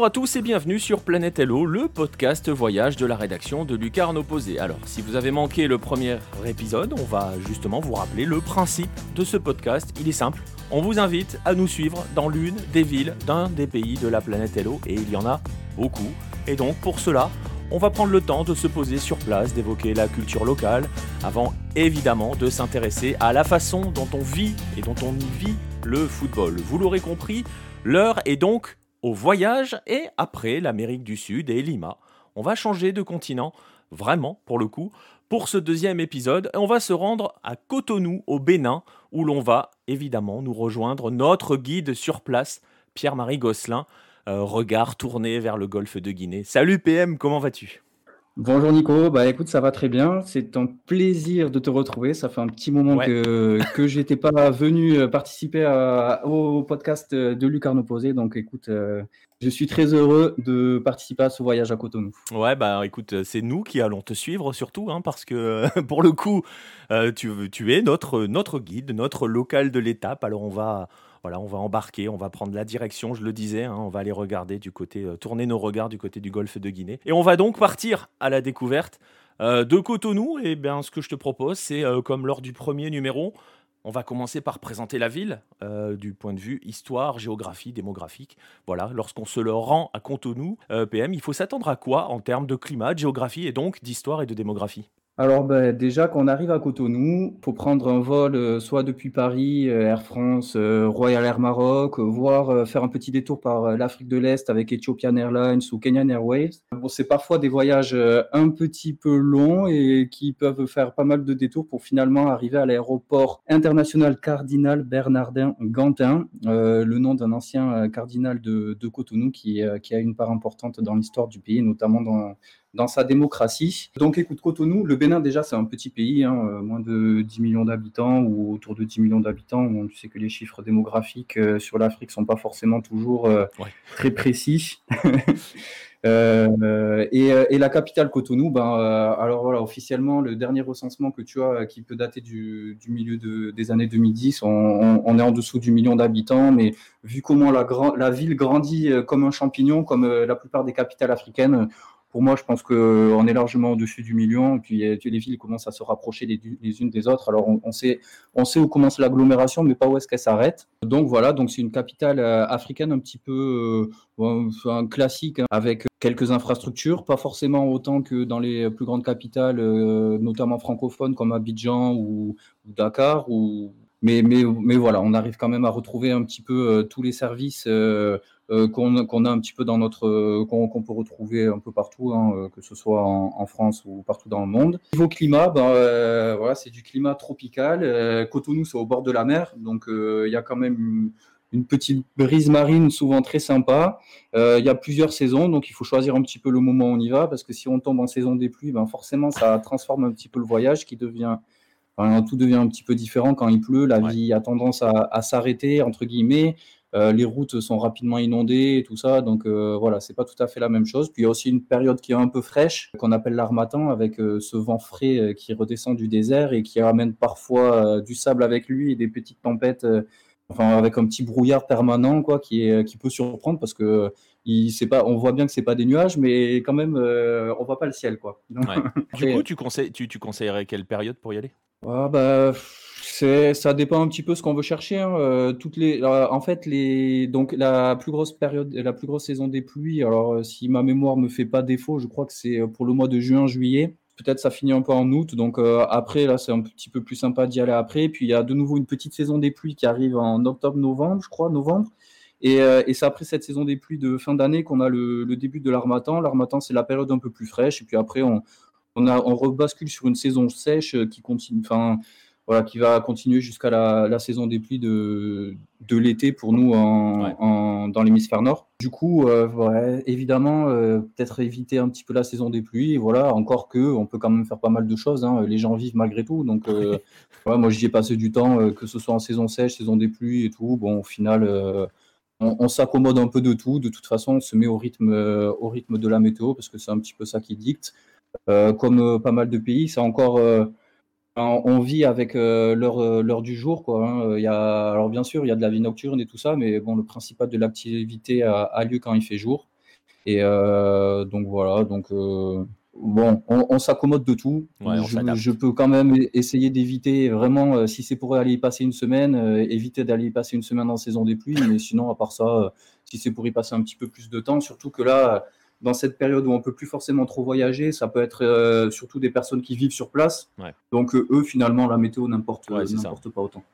Bonjour à tous et bienvenue sur Planète Hello, le podcast voyage de la rédaction de Lucarne Opposé. Alors, si vous avez manqué le premier épisode, on va justement vous rappeler le principe de ce podcast. Il est simple, on vous invite à nous suivre dans l'une des villes d'un des pays de la planète Hello, et il y en a beaucoup. Et donc, pour cela, on va prendre le temps de se poser sur place, d'évoquer la culture locale, avant évidemment de s'intéresser à la façon dont on vit et dont on y vit le football. Vous l'aurez compris, l'heure est donc au voyage et après l'Amérique du Sud et Lima. On va changer de continent, vraiment pour le coup, pour ce deuxième épisode. On va se rendre à Cotonou, au Bénin, où l'on va évidemment nous rejoindre notre guide sur place, Pierre-Marie Gosselin, euh, regard tourné vers le golfe de Guinée. Salut PM, comment vas-tu? Bonjour Nico, bah écoute, ça va très bien. C'est un plaisir de te retrouver. Ça fait un petit moment que, que j'étais pas venu euh, participer au podcast de Lucarno Posé. Donc écoute, euh, je suis très heureux de participer à ce voyage à Cotonou. Ouais, bah écoute, c'est nous qui allons te suivre surtout, hein, parce que pour le coup, tu, tu es notre, notre guide, notre local de l'étape. Alors on va on va embarquer, on va prendre la direction, je le disais, hein, on va aller regarder du côté, euh, tourner nos regards du côté du golfe de Guinée. Et on va donc partir à la découverte euh, de Cotonou. Et bien, ce que je te propose, c'est euh, comme lors du premier numéro, on va commencer par présenter la ville du point de vue histoire, géographie, démographique. Voilà, lorsqu'on se le rend à Cotonou, PM, il faut s'attendre à quoi en termes de climat, de géographie et donc d'histoire et de démographie? Alors ben, déjà, quand on arrive à Cotonou, faut prendre un vol euh, soit depuis Paris, euh, Air France, euh, Royal Air Maroc, voire faire un petit détour par l'Afrique de l'Est avec Ethiopian Airlines ou Kenyan Airways. Bon, c'est parfois des voyages un petit peu longs et qui peuvent faire pas mal de détours pour finalement arriver à l'aéroport international Cardinal Bernardin Gantin, le nom d'un ancien cardinal de, de Cotonou qui, qui a une part importante dans l'histoire du pays, notamment dans dans sa démocratie. Donc écoute, Cotonou, le Bénin déjà c'est un petit pays, hein, euh, moins de 10 millions d'habitants ou autour de 10 millions d'habitants. On tu sais que les chiffres démographiques euh, sur l'Afrique sont pas forcément toujours euh, très précis. et, la capitale Cotonou, ben, alors voilà, officiellement, le dernier recensement que tu as, qui peut dater du, milieu des années 2010, on, est en dessous du million d'habitants, mais vu comment la, la ville grandit comme un champignon, comme la plupart des capitales africaines, pour moi, je pense qu'on est largement au-dessus du million. Puis, les villes commencent à se rapprocher les, unes des autres. Alors, on, sait, où commence l'agglomération, mais pas où est-ce qu'elle s'arrête. Donc, voilà. Donc, c'est une capitale euh, africaine un petit peu euh, classique hein, avec quelques infrastructures, pas forcément autant que dans les plus grandes capitales, euh, notamment francophones comme Abidjan ou, Dakar. Ou... Mais, mais, mais, voilà, on arrive quand même à retrouver un petit peu tous les services euh, qu'on a un petit peu dans notre euh, qu'on peut retrouver un peu partout, hein, euh, que ce soit en, France ou partout dans le monde. Niveau climat, ben, voilà, c'est du climat tropical. Cotonou, c'est au bord de la mer, donc il y a quand même une, petite brise marine souvent très sympa. Il y a plusieurs saisons, donc il faut choisir un petit peu le moment où on y va, parce que si on tombe en saison des pluies, ben forcément ça transforme un petit peu le voyage, qui devient tout devient un petit peu différent quand il pleut. La vie a tendance à, à s'arrêter entre guillemets. Euh, les routes sont rapidement inondées et tout ça, donc euh, voilà, c'est pas tout à fait la même chose. Puis il y a aussi une période qui est un peu fraîche, qu'on appelle l'armatan, avec euh, ce vent frais qui redescend du désert et qui ramène parfois du sable avec lui et des petites tempêtes, enfin avec un petit brouillard permanent, quoi, qui, est, qui peut surprendre parce que il, pas, on voit bien que c'est pas des nuages, mais quand même, on voit pas le ciel, quoi. du coup, tu, conseilles, tu, tu conseillerais quelle période pour y aller? Ah bah, c'est, ça dépend un petit peu ce qu'on veut chercher. Hein. Euh, toutes les, en fait, les, donc la plus grosse période, la plus grosse saison des pluies. Alors, euh, si ma mémoire me fait pas défaut, je crois que c'est euh, pour le mois de juin, juillet. Peut-être ça finit un peu en août. Donc après, là, c'est un petit peu plus sympa d'y aller après. Puis il y a de nouveau une petite saison des pluies qui arrive en octobre-novembre, je crois, novembre. Et, et c'est après cette saison des pluies de fin d'année qu'on a le, le début de l'armatan. L'armatan, c'est la période un peu plus fraîche. Et puis après, on, on, a, on rebascule sur une saison sèche qui continue, voilà, qui va continuer jusqu'à la, saison des pluies de, de l'été pour nous en, dans l'hémisphère nord. Du coup, euh, évidemment, euh, peut-être éviter un petit peu la saison des pluies. Voilà, encore que on peut quand même faire pas mal de choses. Hein. Les gens vivent malgré tout. Donc, euh, moi, j'y ai passé du temps, que ce soit en saison sèche, saison des pluies et tout. Bon, au final, on, s'accommode un peu de tout. De toute façon, on se met au rythme, rythme de la météo parce que c'est un petit peu ça qui dicte. Euh, comme euh, pas mal de pays, c'est encore euh, on vit avec l'heure du jour. Hein. a, alors bien sûr, il y a de la vie nocturne et tout ça, mais bon, le principal de l'activité a, lieu quand il fait jour. Et donc voilà, donc bon, on, s'accommode de tout. je, peux quand même essayer d'éviter vraiment, euh, si c'est pour aller y passer une semaine, euh, éviter d'aller y passer une semaine en saison des pluies. Mais sinon, à part ça, euh, si c'est pour y passer un petit peu plus de temps, surtout que là, dans cette période où on peut plus forcément trop voyager, ça peut être surtout des personnes qui vivent sur place. Donc eux, finalement, la météo n'importe pas autant.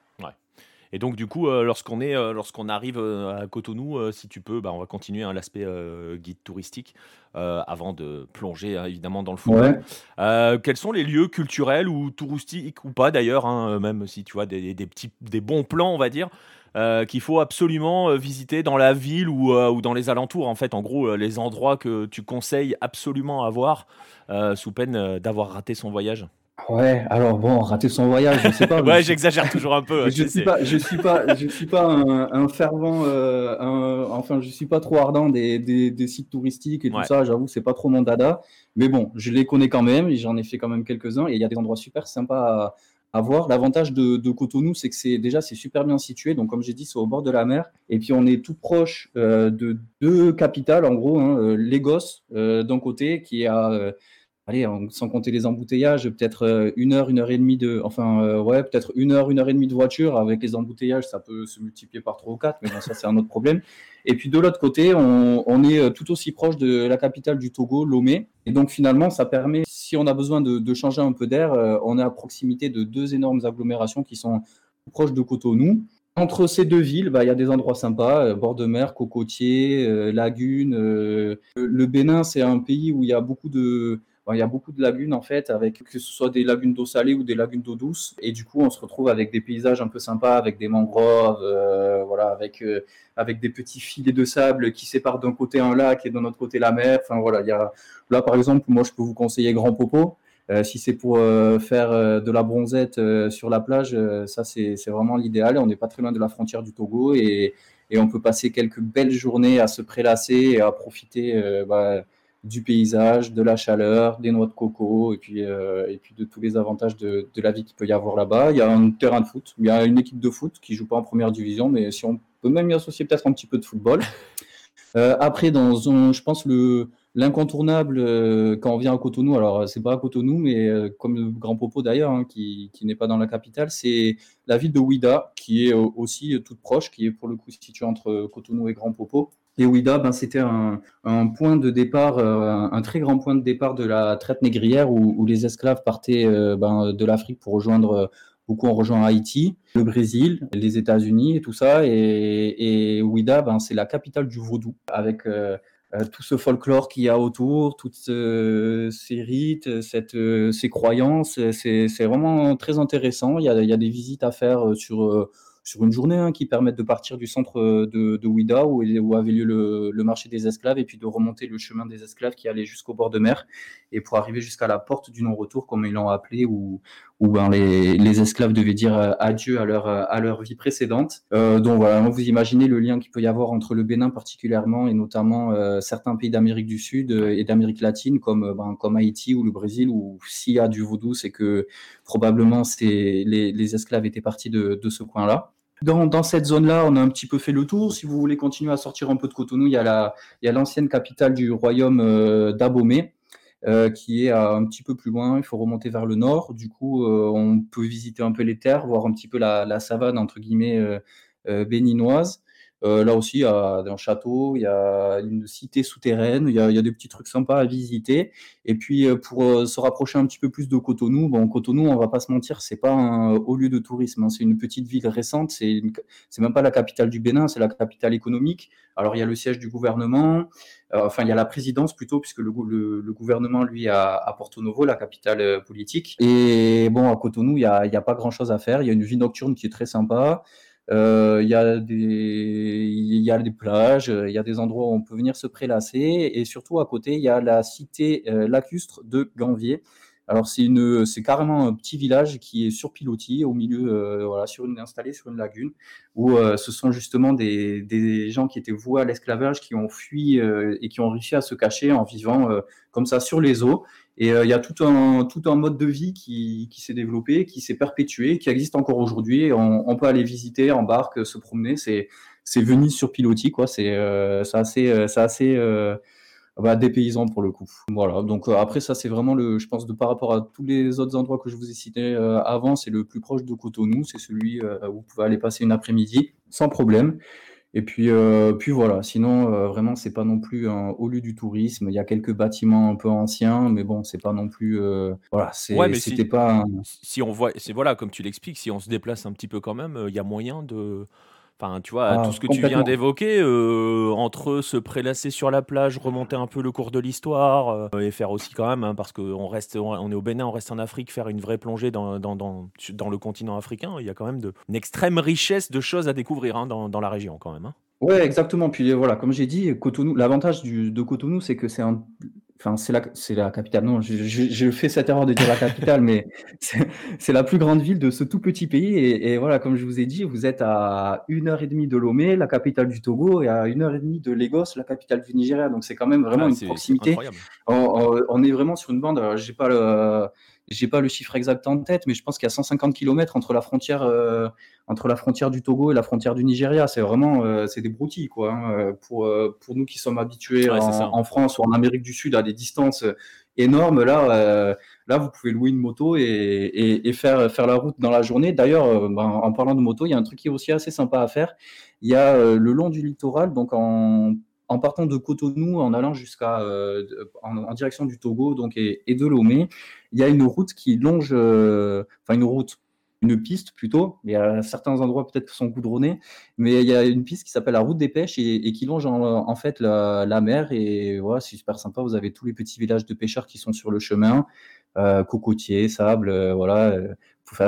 Et donc, du coup, euh, lorsqu'on est, euh, lorsqu'on arrive euh, à Cotonou, si tu peux, bah, on va continuer hein, l'aspect guide touristique avant de plonger hein, évidemment dans le fond. quels sont les lieux culturels ou touristiques ou pas d'ailleurs, hein, même si tu vois des, des, petits, des bons plans, on va dire, qu'il faut absolument visiter dans la ville ou, ou, dans les alentours. En fait, en gros, les endroits que tu conseilles absolument à voir sous peine d'avoir raté son voyage? Ouais, alors bon, rater son voyage, je sais pas. ouais, j'exagère toujours un peu. je, suis pas, je suis pas, je suis pas un, fervent, euh, enfin, je suis pas trop ardent des, des, sites touristiques et tout ça. J'avoue, c'est pas trop mon dada. Mais bon, je les connais quand même. J'en ai fait quand même quelques-uns et il y a des endroits super sympas à, voir. L'avantage de, Cotonou, c'est que c'est déjà c'est super bien situé. Donc, comme j'ai dit, c'est au bord de la mer et puis on est tout proche euh, de deux capitales, en gros, hein, euh, Lagos d'un côté qui est à allez, sans compter les embouteillages, peut-être euh, une heure, une heure et demie de, enfin, euh, ouais, peut-être une heure, une heure et demie de voiture. Avec les embouteillages, ça peut se multiplier par trois ou quatre, mais ça, c'est un autre problème. Et puis de l'autre côté, on, est euh, tout aussi proche de la capitale du Togo, Lomé. Et donc finalement, ça permet, si on a besoin de, changer un peu d'air, on est à proximité de deux énormes agglomérations qui sont proches de Cotonou. Entre ces deux villes, bah, il y a des endroits sympas, bord de mer, cocotiers, lagunes. le Bénin, c'est un pays où il y a beaucoup de, il y a beaucoup de lagunes en fait, avec que ce soit des lagunes d'eau salée ou des lagunes d'eau douce. Et du coup, on se retrouve avec des paysages un peu sympas, avec des mangroves, euh, voilà, avec, euh, avec des petits filets de sable qui séparent d'un côté un lac et de l'autre côté la mer. Enfin voilà, il y a là par exemple, moi je peux vous conseiller Grand Popo. Euh, si c'est pour faire de la bronzette sur la plage, ça c'est vraiment l'idéal. On n'est pas très loin de la frontière du Togo et, et, on peut passer quelques belles journées à se prélasser et à profiter. Bah, du paysage, de la chaleur, des noix de coco et puis, euh, et puis de tous les avantages de, la vie qu'il peut y avoir là-bas. Il y a un terrain de foot, il y a une équipe de foot qui joue pas en première division, mais si on peut même y associer peut-être un petit peu de football. Euh, après, dans un, je pense le l'incontournable euh, quand on vient à Cotonou, alors c'est pas à Cotonou, mais comme le Grand Popo d'ailleurs, hein, qui, qui n'est pas dans la capitale, c'est la ville de Ouida, qui est aussi toute proche, qui est pour le coup située entre Cotonou et Grand Popo. Et Ouida, ben, c'était un, point de départ, euh, un, très grand point de départ de la traite négrière où, les esclaves partaient euh, ben, de l'Afrique pour rejoindre, beaucoup ont rejoint Haïti, le Brésil, les États-Unis et tout ça. Et, et Ouida, ben, c'est la capitale du vaudou avec euh, tout ce folklore qu'il y a autour, toutes ces rites, cette, ces croyances. C'est vraiment très intéressant. Il y, a, il y, a, des visites à faire sur sur une journée hein, qui permettent de partir du centre euh, de, Ouida où, où, avait lieu le, marché des esclaves et puis de remonter le chemin des esclaves qui allait jusqu'au bord de mer et pour arriver jusqu'à la porte du non-retour comme ils l'ont appelé où, où ben, les, esclaves devaient dire euh, adieu à leur, euh, à leur vie précédente. Donc voilà, vous imaginez le lien qu'il peut y avoir entre le Bénin particulièrement et notamment certains pays d'Amérique du Sud et d'Amérique latine comme, ben, comme Haïti ou le Brésil où s'il y a du vaudou c'est que probablement les, les esclaves étaient partis de, de ce coin-là. Dans, cette zone-là, on a un petit peu fait le tour. Si vous voulez continuer à sortir un peu de Cotonou, il y a l'ancienne capitale du royaume euh, d'Abomey, euh, qui est un petit peu plus loin. Il faut remonter vers le nord. Du coup, euh, on peut visiter un peu les terres, voir un petit peu la, la savane, entre guillemets, béninoise. Euh, là aussi, il y a un château, il y a une cité souterraine, il y a, des petits trucs sympas à visiter. Et puis, euh, pour euh, se rapprocher un petit peu plus de Cotonou, bon, Cotonou, on va pas se mentir, c'est pas un haut lieu de tourisme, hein. c'est une petite ville récente, c'est même pas la capitale du Bénin, c'est la capitale économique. Alors, il y a le siège du gouvernement, enfin, il y a la présidence plutôt, puisque le, gouvernement, lui, a à Porto Novo, la capitale politique. Et bon, à Cotonou, il n'y a, a, pas grand-chose à faire. Il y a une vie nocturne qui est très sympa. Euh, il y, a des, y a des plages, il y a des endroits où on peut venir se prélasser. Et surtout, à côté, il y a la cité euh, lacustre de Ganvier. Alors, c'est, une, c'est carrément un petit village qui est sur pilotis, au milieu, euh, voilà, sur une, installé sur une lagune, où ce sont justement des, des, gens qui étaient voués à l'esclavage, qui ont fui et qui ont réussi à se cacher en vivant comme ça sur les eaux. Et euh, il y a tout un, tout un mode de vie qui, qui s'est développé, qui s'est perpétué, qui existe encore aujourd'hui. On, on, peut aller visiter en barque, se promener. C'est, c'est Venise sur pilotis, quoi. C'est, euh, c'est assez, euh, c'est assez bah, des paysans pour le coup. Voilà. Donc après ça, c'est vraiment le, je pense de par rapport à tous les autres endroits que je vous ai cités avant, c'est le plus proche de Cotonou. C'est celui où vous pouvez aller passer une après-midi sans problème. Et puis, euh, puis voilà, sinon, euh, vraiment, c'est pas non plus un haut lieu du tourisme. Il y a quelques bâtiments un peu anciens, mais bon, c'est pas non plus. Euh, voilà, Ouais, mais c'était si, pas. si on voit, c'est voilà, comme tu l'expliques, si on se déplace un petit peu quand même, il y a moyen de, Enfin, tu vois, tout ah, ce que tu viens d'évoquer, euh, entre se prélasser sur la plage, remonter un peu le cours de l'histoire, euh, et faire aussi quand même, hein, parce qu'on reste, on est au Bénin, on reste en Afrique, faire une vraie plongée dans, dans, dans, dans le continent africain, il y a quand même de, une extrême richesse de choses à découvrir hein, dans, dans, la région quand même. Hein. Ouais, exactement. Puis voilà, comme j'ai dit, Cotonou, l'avantage de Cotonou, c'est que c'est un, Enfin, c'est la, c'est la capitale. Non, je, fais cette erreur de dire la capitale, mais c'est la plus grande ville de ce tout petit pays. Et, voilà, comme je vous ai dit, vous êtes à une heure et demie de Lomé, la capitale du Togo, et à une heure et demie de Lagos, la capitale du Nigeria. Donc c'est quand même vraiment une proximité. On, on, est vraiment sur une bande. J'ai pas le j'ai pas le chiffre exact en tête, mais je pense qu'il y a 150 km entre la frontière euh, entre la frontière du Togo et la frontière du Nigeria. C'est vraiment euh, c'est des broutilles quoi. Hein, pour euh, pour nous qui sommes habitués en, France ou en Amérique du Sud à des distances énormes, là là vous pouvez louer une moto et, et, faire faire la route dans la journée. D'ailleurs, ben, en parlant de moto, il y a un truc qui est aussi assez sympa à faire. Il y a le long du littoral, donc en en partant de Cotonou, en allant jusqu'à euh, en, direction du Togo donc et, de Lomé, il y a une route qui longe, euh, enfin une route, une piste plutôt. Il y a certains endroits peut-être sont goudronnés, mais il y a une piste qui s'appelle la route des pêches et, qui longe en, fait la, mer et voilà, c'est super sympa. Vous avez tous les petits villages de pêcheurs qui sont sur le chemin, euh, cocotiers, sable, voilà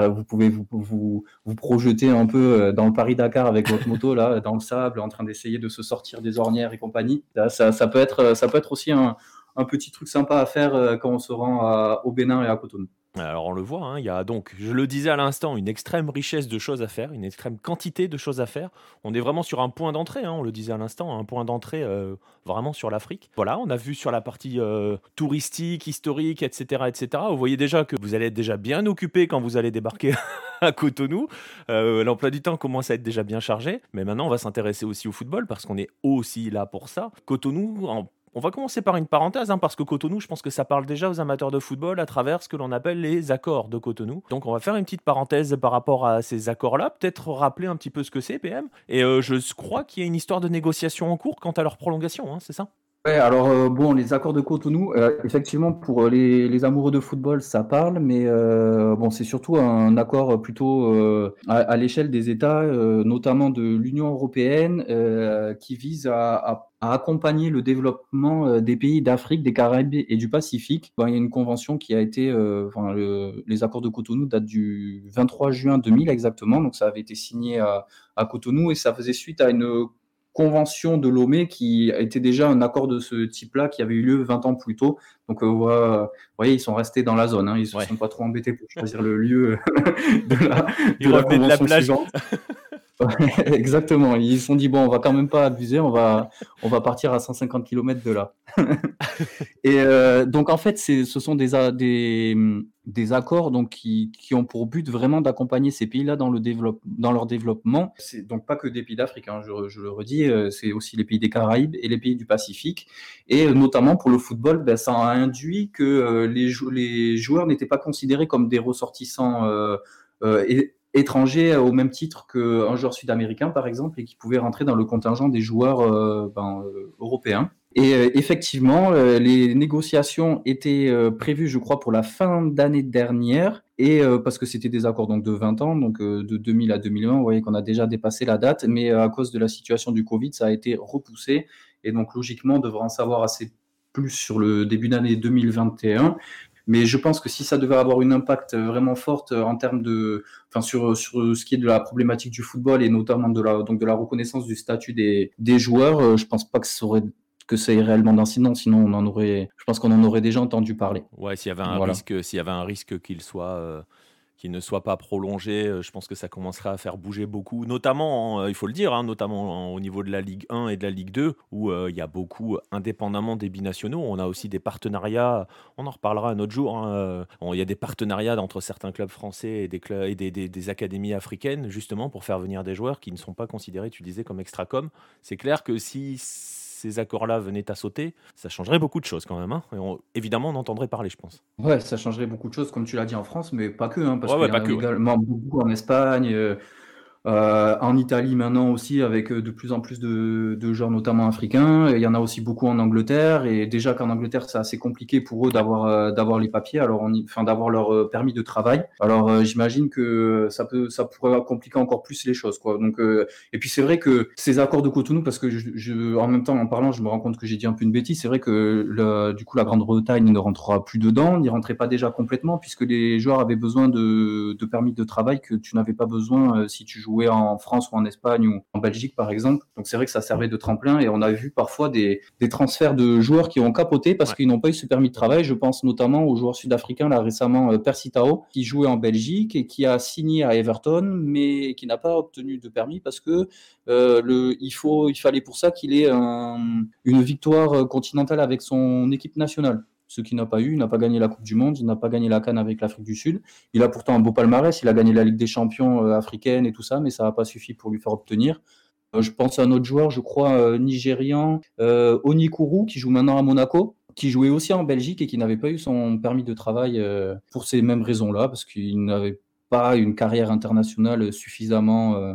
vous pouvez vous, vous, vous, projeter un peu euh, dans le Paris-Dakar avec votre moto, là, dans le sable, en train d'essayer de se sortir des ornières et compagnie. Ça, ça, peut, être, ça peut être aussi un, un, petit truc sympa à faire euh, quand on se rend au Bénin et à Cotonou. Alors on le voit, hein, il y a donc, je le disais à l'instant, une extrême richesse de choses à faire, une extrême quantité de choses à faire. On est vraiment sur un point d'entrée, hein, on le disait à l'instant, un point d'entrée euh, vraiment sur l'Afrique. Voilà, on a vu sur la partie euh, touristique, historique, etc., etc. Vous voyez déjà que vous allez être déjà bien occupé quand vous allez débarquer à Cotonou. Euh, l'emploi du temps commence à être déjà bien chargé, mais maintenant on va s'intéresser aussi au football parce qu'on est aussi là pour ça. Cotonou, en on va commencer par une parenthèse, hein, parce que Cotonou, je pense que ça parle déjà aux amateurs de football à travers ce que l'on appelle les accords de Cotonou. Donc on va faire une petite parenthèse par rapport à ces accords-là, peut-être rappeler un petit peu ce que c'est, PM. Et euh, je crois qu'il y a une histoire de négociation en cours quant à leur prolongation, hein, c'est ça? Ouais, alors euh, bon, les accords de Cotonou, euh, effectivement, pour les, amoureux de football, ça parle, mais bon, c'est surtout un accord plutôt à, l'échelle des États, notamment de l'Union européenne, qui vise à à accompagner le développement euh, des pays d'Afrique, des Caraïbes et du Pacifique. il y a une convention qui a été, euh, enfin, les accords de Cotonou datent du 23 juin 2000 exactement, donc ça avait été signé à, Cotonou et ça faisait suite à une convention de Lomé qui était déjà un accord de ce type-là qui avait eu lieu 20 ans plus tôt. Donc, euh, vous voyez, ils sont restés dans la zone. Hein. Ils ne se sont pas trop embêtés pour choisir le lieu de la, de la convention de la plage. exactement. Ils se sont dit bon, on va quand même pas abuser, on va, on va partir à 150 km de là. et euh, donc en fait, ce sont des, des, accords donc qui, qui, ont pour but vraiment d'accompagner ces pays-là dans le dans leur développement. C'est donc pas que des pays d'Afrique, hein, je, le redis, euh, c'est aussi les pays des Caraïbes et les pays du Pacifique. Et euh, notamment pour le football, ben, ça a induit que les, joueurs n'étaient pas considérés comme des ressortissants. Étrangers au même titre qu'un joueur sud-américain, par exemple, et qui pouvait rentrer dans le contingent des joueurs euh, ben, euh, européens. Et euh, effectivement, les négociations étaient prévues, je crois, pour la fin d'année dernière, et parce que c'était des accords donc de 20 ans, donc de 2000 à 2020, vous voyez qu'on a déjà dépassé la date, mais à cause de la situation du Covid, ça a été repoussé, et donc logiquement, on devrait en savoir assez plus sur le début d'année 2021. Mais je pense que si ça devait avoir une impact vraiment forte en termes de, enfin sur, sur ce qui est de la problématique du football et notamment de la, donc de la reconnaissance du statut des, des joueurs, euh, je pense pas que ça aurait que ça ait réellement d'incident, sinon on en aurait, je pense qu'on en aurait déjà entendu parler. Ouais, s'il y avait un risque, s'il y avait un risque qu'il soit euh, qui ne soit pas prolongé, euh, je pense que ça commencerait à faire bouger beaucoup, notamment, euh, il faut le dire, hein, notamment au niveau de la Ligue 1 et de la Ligue 2, où euh, il y a beaucoup, indépendamment des binationaux, on a aussi des partenariats, on en reparlera un autre jour, hein, il y a des partenariats entre certains clubs français et, des, clubs, et des, académies africaines, justement pour faire venir des joueurs qui ne sont pas considérés, tu disais, comme extracom. C'est clair que si ces accords-là venaient à sauter, ça changerait beaucoup de choses quand même. Hein. évidemment, on entendrait parler, je pense. Ouais, ça changerait beaucoup de choses, comme tu l'as dit en France, mais pas que, hein, parce qu'il y en a également beaucoup en Espagne. Euh, euh, en Italie maintenant aussi, avec euh, de plus en plus de, de joueurs, notamment africains. il y en a aussi beaucoup en Angleterre. Et déjà qu'en Angleterre, c'est assez compliqué pour eux d'avoir euh, d'avoir les papiers, alors on enfin d'avoir leur permis de travail. Alors j'imagine que ça peut ça pourrait compliquer encore plus les choses, quoi. Donc et puis c'est vrai que ces accords de Cotonou, parce que je, en même temps en parlant, je me rends compte que j'ai dit un peu une bêtise. C'est vrai que le, du coup la Grande-Bretagne ne rentrera plus dedans, n'y rentrait pas déjà complètement, puisque les joueurs avaient besoin de, de permis de travail que tu n'avais pas besoin si tu jouais en France ou en Espagne ou en Belgique, par exemple. Donc c'est vrai que ça servait de tremplin et on a vu parfois des, transferts de joueurs qui ont capoté parce qu'ils n'ont pas eu ce permis de travail. Je pense notamment aux joueurs sud-africains, là récemment, euh, Persitao, qui jouait en Belgique et qui a signé à Everton, mais qui n'a pas obtenu de permis parce que euh, le, il, faut, il fallait pour ça qu'il ait une victoire continentale avec son équipe nationale ce qu'il n'a pas eu. Il n'a pas gagné la Coupe du Monde, il n'a pas gagné la Cannes avec l'Afrique du Sud. Il a pourtant un beau palmarès, il a gagné la Ligue des Champions euh, africaine et tout ça, mais ça n'a pas suffi pour lui faire obtenir. Euh, je pense à un autre joueur, je crois, euh, nigérian, Onikuru, qui joue maintenant à Monaco, qui jouait aussi en Belgique et qui n'avait pas eu son permis de travail pour ces mêmes raisons-là, parce qu'il n'avait pas une carrière internationale suffisamment euh,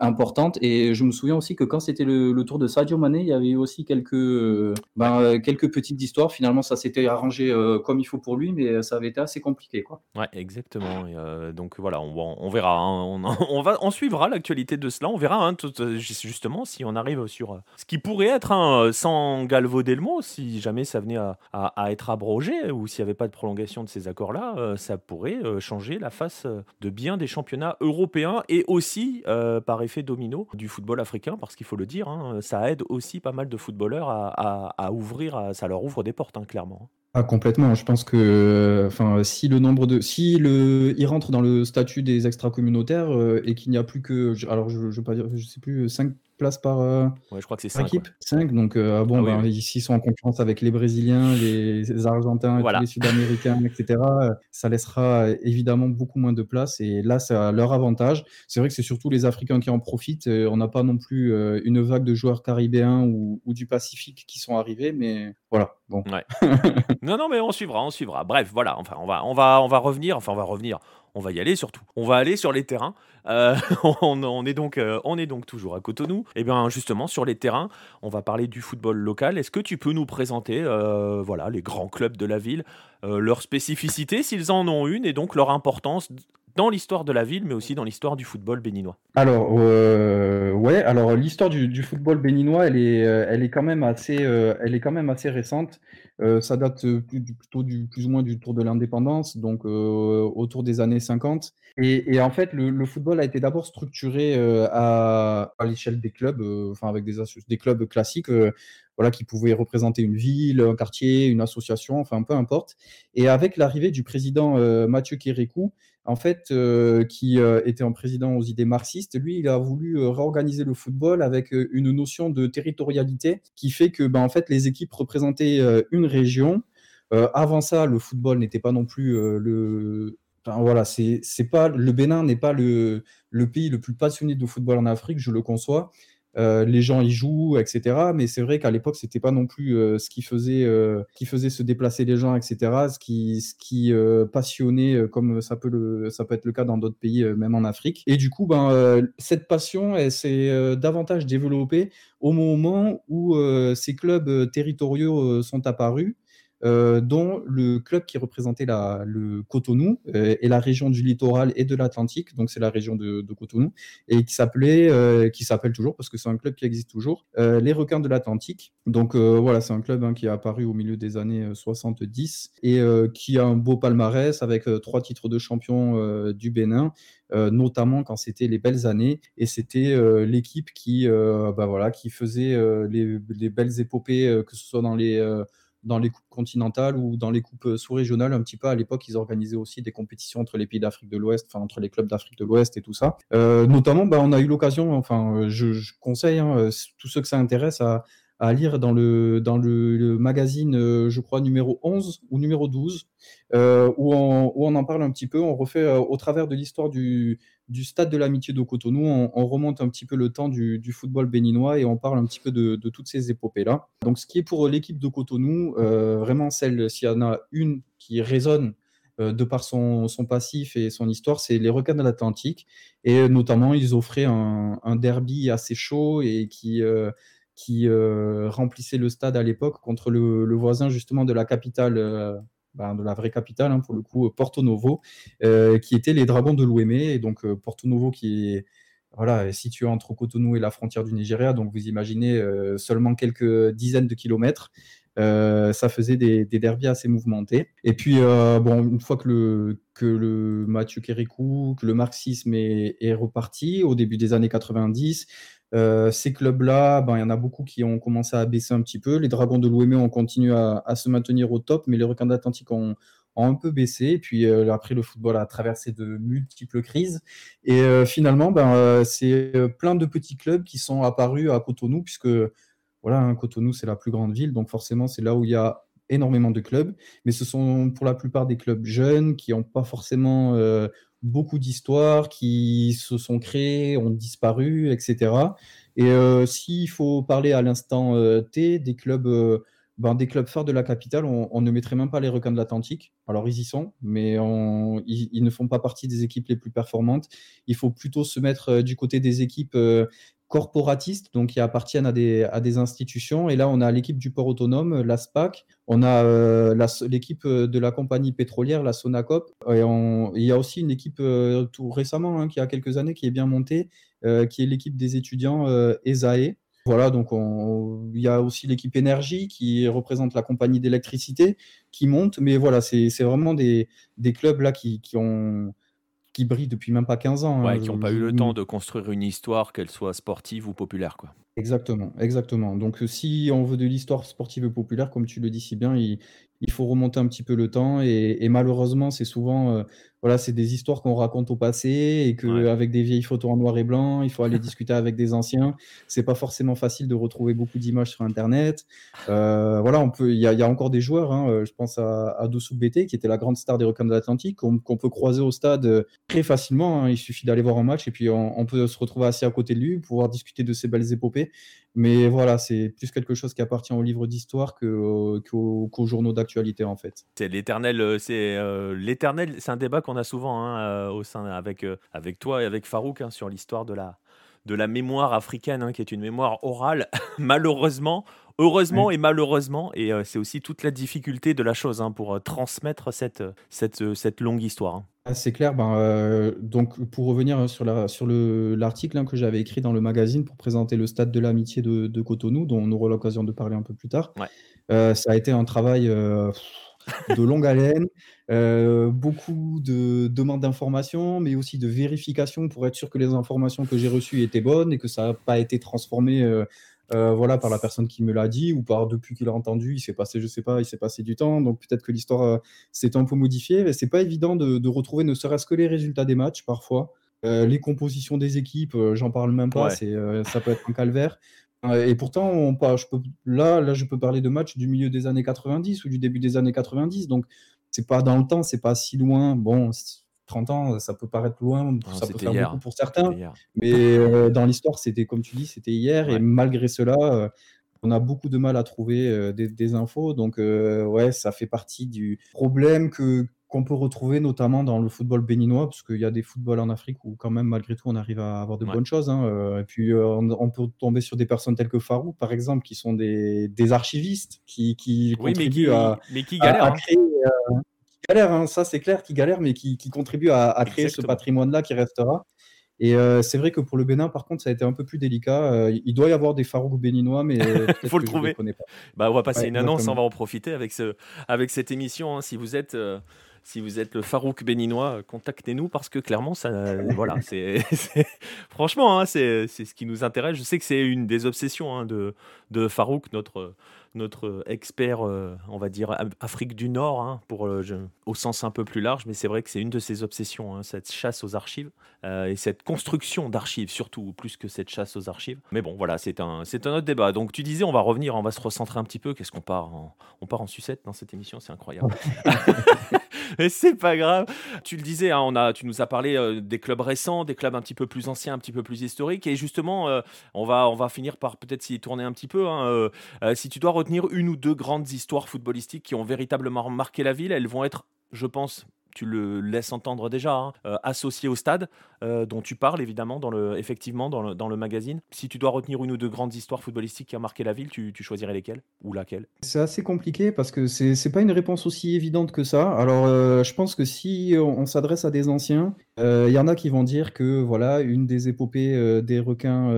importante. Et je me souviens aussi que quand c'était le, tour de Sadio Mané, il y avait aussi quelques, euh, ben, euh, quelques petites histoires. Finalement, ça s'était arrangé comme il faut pour lui, mais ça avait été assez compliqué. Quoi. Ouais, exactement. donc voilà, on, verra. Hein. On, va, on suivra l'actualité de cela. On verra hein, justement si on arrive sur ce qui pourrait être hein, sans Galvo Delmo, si jamais ça venait à, être abrogé ou s'il n'y avait pas de prolongation de ces accords-là, ça pourrait changer la face de bien des championnats européens et aussi euh, par effet domino du football africain, parce qu'il faut le dire, hein, ça aide aussi pas mal de footballeurs à, ouvrir, ça leur ouvre des portes, hein, clairement. Ah, complètement. Je pense que, enfin, si le nombre de, si le, il rentre dans le statut des extra-communautaires euh, et qu'il n'y a plus que, alors je, je, pas dire, je sais plus, 5 places par, euh, je crois que c'est équipe. 5. Donc, euh, ah bon, ah ben, ici, ils sont en concurrence avec les Brésiliens, les, Argentins, les Sud-Américains, etc. Ça laissera évidemment beaucoup moins de place. Et là, c'est à leur avantage. C'est vrai que c'est surtout les Africains qui en profitent. On n'a pas non plus une vague de joueurs caribéens ou, ou, du Pacifique qui sont arrivés, mais voilà. Bon. non, non, mais on suivra, on suivra. Bref, voilà. Enfin, on va, on va, on va revenir. Enfin, on va revenir on va y aller surtout. On va aller sur les terrains. Euh, on, est donc, euh, on est donc toujours à Cotonou. Et eh bien justement sur les terrains, on va parler du football local. Est-ce que tu peux nous présenter, euh, voilà, les grands clubs de la ville, leurs spécificités s'ils en ont une et donc leur importance dans l'histoire de la ville, mais aussi dans l'histoire du football béninois Alors, ouais, alors l'histoire du, football béninois, elle est, elle est quand même assez, elle est quand même assez récente. Euh, ça date euh, plutôt du, plus ou moins du tour de l'indépendance, donc euh, autour des années 50. Et, en fait, le, football a été d'abord structuré à, l'échelle des clubs, enfin avec des, des clubs classiques, voilà, qui pouvaient représenter une ville, un quartier, une association, enfin peu importe. Et avec l'arrivée du président Mathieu Kérékou, en fait, qui était un président aux idées marxistes, lui, il a voulu réorganiser le football avec une notion de territorialité qui fait que, ben, en fait, les équipes représentaient une région. avant ça, le football n'était pas non plus le. Voilà, c'est pas le Bénin n'est pas le, le pays le plus passionné de football en Afrique, je le conçois. Euh, les gens y jouent, etc. Mais c'est vrai qu'à l'époque, c'était pas non plus euh, ce qui faisait, euh, qui faisait se déplacer les gens, etc. Ce qui, passionnait, comme ça peut, le, ça peut être le cas dans d'autres pays, même en Afrique. Et du coup, ben, cette passion, elle s'est davantage développée au moment où ces clubs territoriaux sont apparus. Euh, dont le club qui représentait la, le Cotonou euh, et la région du littoral et de l'Atlantique, donc c'est la région de, Cotonou, et qui s'appelait, euh, qui s'appelle toujours, parce que c'est un club qui existe toujours, les Requins de l'Atlantique. Donc voilà, c'est un club hein, qui est apparu au milieu des années 70 et qui a un beau palmarès avec trois titres de champion du Bénin. notamment quand c'était les belles années et c'était l'équipe qui, bah voilà, qui faisait les, les, belles épopées, que ce soit dans les dans les coupes continentales ou dans les coupes sous-régionales. Un petit peu à l'époque, ils organisaient aussi des compétitions entre les pays d'Afrique de l'Ouest, enfin entre les clubs d'Afrique de l'Ouest et tout ça. Euh, notamment, bah, on a eu l'occasion, enfin, je, conseille hein, tous ceux que ça intéresse à, à lire dans le, dans le, magazine, euh, je crois, numéro 11 ou numéro 12, euh, où, on, où, on, en parle un petit peu. On refait euh, au travers de l'histoire du, du, stade de l'amitié de Cotonou, on, on, remonte un petit peu le temps du, du, football béninois et on parle un petit peu de, de toutes ces épopées-là. Donc, ce qui est pour l'équipe de Cotonou, vraiment celle, s'il y en a une qui résonne de par son, son, passif et son histoire, c'est les requins de l'Atlantique. Et notamment, ils offraient un, un, derby assez chaud et qui, qui euh, remplissait le stade à l'époque contre le, voisin justement de la capitale, euh, ben, de la vraie capitale hein, pour le coup, Porto Novo, euh, qui étaient les Dragons de l'Ouémé. Et donc Porto Novo qui est situé entre Cotonou et la frontière du Nigeria, donc vous imaginez seulement quelques dizaines de kilomètres. ça faisait des, des assez mouvementés. Et puis, bon, une fois que le, que le Mathieu Kérékou, que le marxisme est, reparti au début des années 90, euh, ces clubs-là, ben, il y en a beaucoup qui ont commencé à baisser un petit peu. Les Dragons de l'OM ont continué à, se maintenir au top, mais les Requins d'Atlantique ont, un peu baissé. Et puis euh, après, le football a traversé de multiples crises. Et euh, finalement, ben, c'est plein de petits clubs qui sont apparus à Cotonou, puisque voilà, hein, Cotonou, c'est la plus grande ville. Donc forcément, c'est là où il y a énormément de clubs. Mais ce sont pour la plupart des clubs jeunes qui n'ont pas forcément beaucoup d'histoires qui se sont créées, ont disparu, etc. Et euh, s'il faut parler à l'instant euh, T des clubs, euh, ben, des clubs phares de la capitale, on, ne mettrait même pas les requins de l'Atlantique. Alors ils y sont, mais ils, ne font pas partie des équipes les plus performantes. Il faut plutôt se mettre du côté des équipes corporatistes, donc qui appartiennent à des, à des institutions. Et là, on a l'équipe du port autonome, la SPAC, on a euh, l'équipe euh, de la compagnie pétrolière, la Sonacop, et il y a aussi une équipe euh, tout récemment, hein, qui a quelques années, qui est bien montée, qui est l'équipe des étudiants ESAE. Voilà, donc il y a aussi l'équipe énergie qui représente la compagnie d'électricité qui monte, mais voilà, c'est vraiment des, des clubs là qui, qui ont qui brillent depuis même pas 15 ans. Hein, qui n'ont pas eu le temps de construire une histoire, qu'elle soit sportive ou populaire. Quoi. Exactement, exactement. Donc, euh, si on veut de l'histoire sportive et populaire, comme tu le dis si bien, il, il faut remonter un petit peu le temps. Et, malheureusement, c'est souvent, euh, voilà, c'est des histoires qu'on raconte au passé et qu'avec des vieilles photos en noir et blanc, il faut aller discuter avec des anciens. C'est pas forcément facile de retrouver beaucoup d'images sur Internet. Euh, voilà, on peut, il y, a, encore des joueurs. Hein, je pense à, à Dossou BT, qui était la grande star des Requins de l'Atlantique, qu'on peut croiser au stade très facilement. Hein. Il suffit d'aller voir un match et puis on, on, peut se retrouver assis à côté de lui, pouvoir discuter de ses belles épopées. Mais voilà, c'est plus quelque chose qui appartient aux livres d'histoire qu'aux journaux d'actualité en fait. C'est l'éternel, euh, c'est euh, l'éternel, c'est un débat qu'on a souvent hein, euh, au sein avec avec toi et avec Farouk hein, sur l'histoire de la de la mémoire africaine, hein, qui est une mémoire orale, malheureusement, heureusement et malheureusement, et c'est aussi toute la difficulté de la chose pour transmettre cette, cette, cette longue histoire. Ah, c'est clair. Ben, euh, donc, pour revenir sur la, sur le, l'article que j'avais écrit dans le magazine pour présenter le stade de l'amitié de, de Cotonou, dont on aura l'occasion de parler un peu plus tard, euh, ça a été un travail euh, de longue haleine, beaucoup de demandes d'informations, mais aussi de vérification pour être sûr que les informations que j'ai reçues étaient bonnes et que ça n'a pas été transformé euh, voilà, par la personne qui me l'a dit ou par depuis qu'il a entendu, il s'est passé, je sais pas, il s'est passé du temps, donc peut-être que l'histoire euh, s'est un peu modifiée. Mais c'est pas évident de, retrouver ne serait-ce que les résultats des matchs parfois, euh, les compositions des équipes, j'en parle même pas, c'est ça peut être un calvaire. et pourtant, on, je peux, là, là, je peux parler de matchs du milieu des années 90 ou du début des années 90, donc c'est pas dans le temps, c'est pas si loin. Bon, 30 ans, ça peut paraître loin, ça peut faire beaucoup pour certains, mais euh, dans l'histoire, c'était comme tu dis, c'était hier, et malgré cela, euh, on a beaucoup de mal à trouver euh, des, infos, donc ouais, ça fait partie du problème que qu'on peut retrouver notamment dans le football béninois, parce qu'il y a des footballs en Afrique où quand même malgré tout on arrive à avoir de bonnes choses. Hein, et puis on, peut tomber sur des personnes telles que Farou, par exemple, qui sont des, archivistes, qui, qui contribuent à, mais qui galèrent, hein. créer, hein, ça c'est clair, qui galère, mais qui, qui contribue à, créer ce patrimoine-là qui restera. Et euh, c'est vrai que pour le Bénin, par contre, ça a été un peu plus délicat. Euh, il doit y avoir des Farouk béninois, mais il faut le trouver. Bah, on va passer une annonce, on va en profiter avec, ce, avec cette émission. Hein. si vous êtes euh, si vous êtes le Farouk béninois, contactez-nous parce que clairement, ça, voilà, c'est, franchement, hein, c'est, ce qui nous intéresse. Je sais que c'est une des obsessions hein, de, de Farouk, notre, notre expert, euh, on va dire, Afrique du Nord, hein, pour, euh, au sens un peu plus large, mais c'est vrai que c'est une de ses obsessions, hein, cette chasse aux archives euh, et cette construction d'archives, surtout, plus que cette chasse aux archives. Mais bon, voilà, c'est un, c'est un autre débat. Donc tu disais, on va revenir, on va se recentrer un petit peu. Qu'est-ce qu'on part en, On part en sucette dans cette émission, c'est incroyable. Mais c'est pas grave. Tu le disais, hein, on a, tu nous as parlé des clubs récents, des clubs un petit peu plus anciens, un petit peu plus historiques. Et justement, on, va, on va finir par peut-être s'y tourner un petit peu. si tu dois retenir une ou deux grandes histoires footballistiques qui ont véritablement marqué la ville. Elles vont être, je pense, tu le laisses entendre déjà, hein, euh, associé au stade, euh, dont tu parles évidemment, dans le, effectivement, dans le, magazine. Si tu dois retenir une ou deux grandes histoires footballistiques qui ont marqué la ville, tu, choisirais lesquelles ou laquelle? C'est assez compliqué parce que c'est n'est pas une réponse aussi évidente que ça. Alors, euh, je pense que si on, s'adresse à des anciens, il y en a qui vont dire que voilà, une des épopées des requins,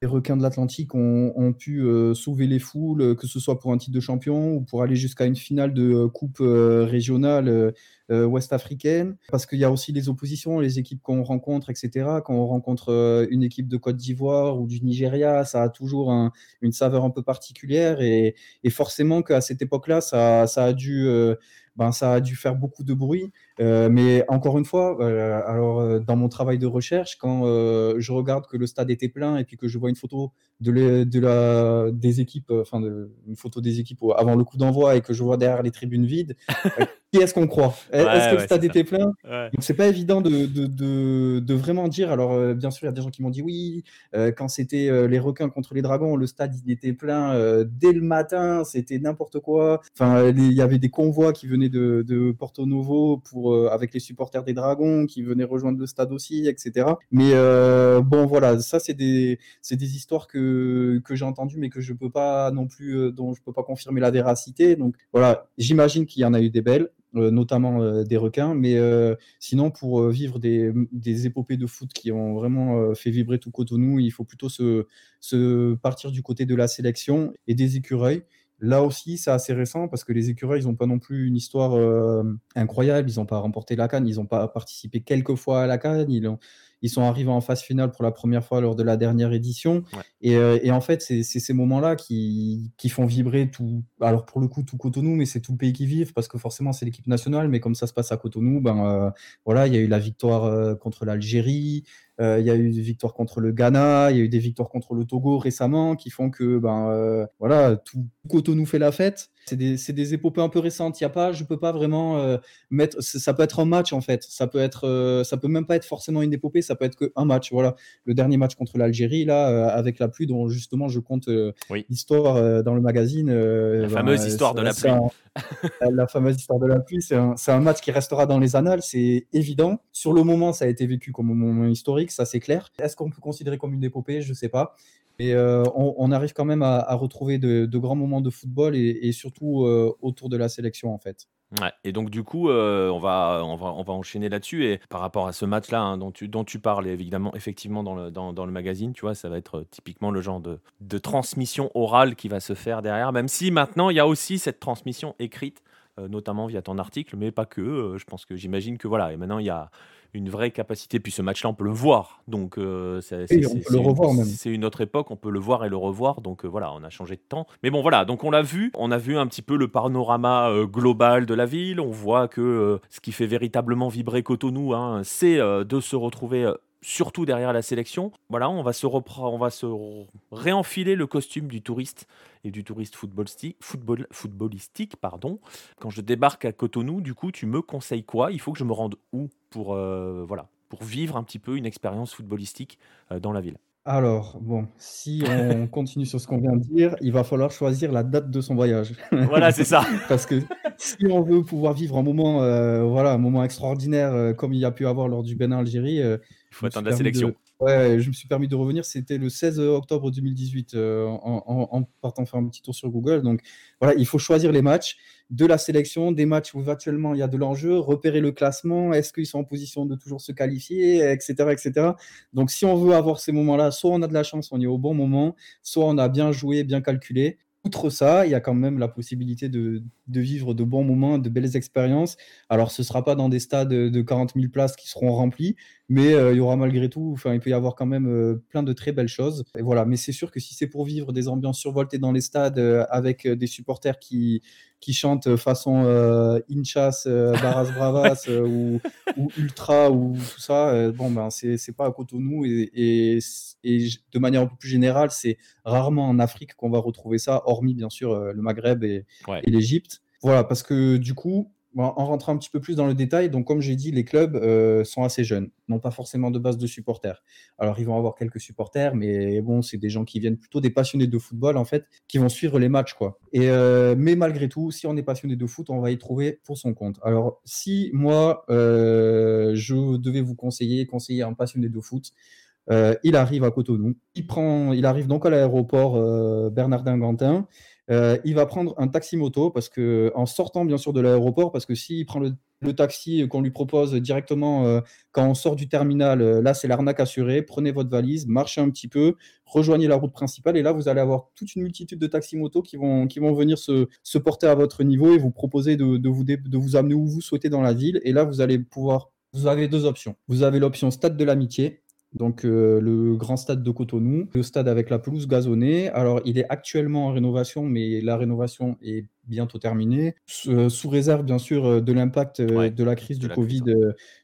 des requins de l'Atlantique ont, pu sauver les foules, que ce soit pour un titre de champion ou pour aller jusqu'à une finale de coupe régionale ouest-africaine, parce qu'il y a aussi les oppositions, les équipes qu'on rencontre, etc. Quand on rencontre euh, une équipe de Côte d'Ivoire ou du Nigeria, ça a toujours une saveur un peu particulière et, forcément qu'à cette époque-là, ça. Euh, ben, ça a dû faire beaucoup de bruit. Mais encore une fois, alors dans mon travail de recherche, quand je regarde que le stade était plein et puis que je vois une photo de, de la, des équipes, enfin une photo des équipes avant le coup d'envoi et que je vois derrière les tribunes vides, qui est-ce qu'on croit? Est-ce que le stade était plein? Donc c'est pas évident de, de, de, vraiment dire. Alors euh, bien sûr, il y a des gens qui m'ont dit oui, euh, quand c'était euh, les requins contre les dragons, le stade il était plein dès le matin, c'était n'importe quoi. Enfin, il y avait des convois qui venaient de, de Porto Novo pour avec les supporters des dragons qui venaient rejoindre le stade aussi, etc. Mais bon voilà, ça c'est des histoires que j'ai entendues mais que je peux pas non plus dont je peux pas confirmer la véracité. Donc voilà, j'imagine qu'il y en a eu des belles. Euh, notamment euh, des requins. Mais euh, sinon, pour vivre des, des, épopées de foot qui ont vraiment fait vibrer tout Cotonou, il faut plutôt se, se, partir du côté de la sélection et des écureuils. Là aussi, c'est assez récent parce que les écureuils, ils n'ont pas non plus une histoire incroyable. Ils n'ont pas remporté la canne, ils n'ont pas participé quelques fois à la canne. Ils ont, ils sont arrivés en phase finale pour la première fois lors de la dernière édition. Euh, et, en fait, c'est ces moments-là qui, qui, font vibrer tout. Alors pour le coup, tout Cotonou, mais c'est tout le pays qui vive parce que forcément, c'est l'équipe nationale. Mais comme ça se passe à Cotonou, ben euh, voilà, il y a eu la victoire euh, contre l'Algérie. il y a eu des victoires contre le Ghana, il y a eu des victoires contre le Togo récemment qui font que ben voilà tout Cotonou fait la fête. C'est des, des, épopées un peu récentes. Il y a pas, je peux pas vraiment mettre. Ça peut être un match en fait. Ça peut être, ça peut même pas être forcément une épopée ça peut être qu'un match. Voilà, le dernier match contre l'Algérie, là, euh, avec la pluie, dont justement je compte euh, l'histoire euh, dans le magazine. la ben, fameuse histoire de la pluie. la fameuse histoire de la pluie, c'est un, un, match qui restera dans les annales, c'est évident. Sur le moment, ça a été vécu comme un moment historique, ça c'est clair. Est-ce qu'on peut considérer comme une épopée? Je sais pas. Mais on, arrive quand même à, retrouver de, grands moments de football et, surtout autour de la sélection en fait. Ouais, et donc du coup, euh, on, va, on, va, on va enchaîner là-dessus. Et par rapport à ce match-là hein, dont, tu, dont tu parles, évidemment, effectivement, dans le, dans, dans le magazine, tu vois, ça va être euh, typiquement le genre de, de transmission orale qui va se faire derrière, même si maintenant, il y a aussi cette transmission écrite, euh, notamment via ton article, mais pas que. je pense que j'imagine que voilà, et maintenant, il y a une vraie capacité. Puis ce match-là, on peut le voir. Donc, euh, c'est une autre époque, on peut le voir et le revoir. Donc, euh, voilà, on a changé de temps. Mais bon, voilà, donc on l'a vu. On a vu un petit peu le panorama euh, global de la ville. On voit que ce qui fait véritablement vibrer Cotonou, hein, c'est de se retrouver surtout derrière la sélection. Voilà, on va se, on va se réenfiler le costume du touriste et du touriste footballistique, football, footballistique. Pardon. Quand je débarque à Cotonou, du coup, tu me conseilles quoi? Il faut que je me rende où pour, euh, voilà, pour vivre un petit peu une expérience footballistique euh, dans la ville? Alors, bon, si on continue sur ce qu'on vient de dire, il va falloir choisir la date de son voyage. Voilà, c'est ça. Parce que si on veut pouvoir vivre un moment, euh, voilà, un moment extraordinaire comme il y a pu avoir lors du Bénin-Algérie, il faut attendre la sélection. Ouais, je me suis permis de revenir. C'était le 16 octobre 2018 euh, en, partant faire un petit tour sur Google. Donc voilà, il faut choisir les matchs de la sélection, des matchs où actuellement il y a de l'enjeu, repérer le classement, est-ce qu'ils sont en position de toujours se qualifier, etc., etc. Donc si on veut avoir ces moments-là, soit on a de la chance, on est au bon moment, soit on a bien joué, bien calculé. outre ça, il y a quand même la possibilité de, vivre de bons moments, de belles expériences. Alors, ce ne sera pas dans des stades de 40 000 places qui seront remplis, mais euh, il y aura malgré tout, enfin, il peut y avoir quand même euh, plein de très belles choses. Et voilà, mais c'est sûr que si c'est pour vivre des ambiances survoltées dans les stades euh, avec des supporters qui, qui chantent façon Inchas, Barras Bravas ou, Ultra ou tout ça, bon, ben, c'est pas à Cotonou et, et, et, de manière un peu plus générale, c'est rarement en Afrique qu'on va retrouver ça, hormis bien sûr le Maghreb et, et l'Égypte. Voilà, parce que du coup, en rentrant un petit peu plus dans le détail, donc comme j'ai dit, les clubs euh, sont assez jeunes, n'ont pas forcément de base de supporters. Alors ils vont avoir quelques supporters, mais bon, c'est des gens qui viennent plutôt des passionnés de football en fait, qui vont suivre les matchs quoi. Et euh, mais malgré tout, si on est passionné de foot, on va y trouver pour son compte. Alors si moi euh, je devais vous conseiller, conseiller un passionné de foot, il arrive à Cotonou, il prend, il arrive donc à l'aéroport Bernardin-Gantin. Euh, il va prendre un taxi moto parce que en sortant bien sûr de l'aéroport, parce que s'il prend le, taxi qu'on lui propose directement euh, quand on sort du terminal, euh, là c'est l'arnaque assurée. Prenez votre valise, marchez un petit peu, rejoignez la route principale et là vous allez avoir toute une multitude de taxis moto qui vont, venir se, porter à votre niveau et vous proposer de, de, vous, de vous amener où vous souhaitez dans la ville. Et là vous allez pouvoir, vous avez deux options. Vous avez l'option Stade de l'Amitié donc euh, le grand stade de Cotonou, le stade avec la pelouse gazonnée. Alors il est actuellement en rénovation, mais la rénovation est bientôt terminée, euh, sous réserve bien sûr euh, de l'impact de la crise du Covid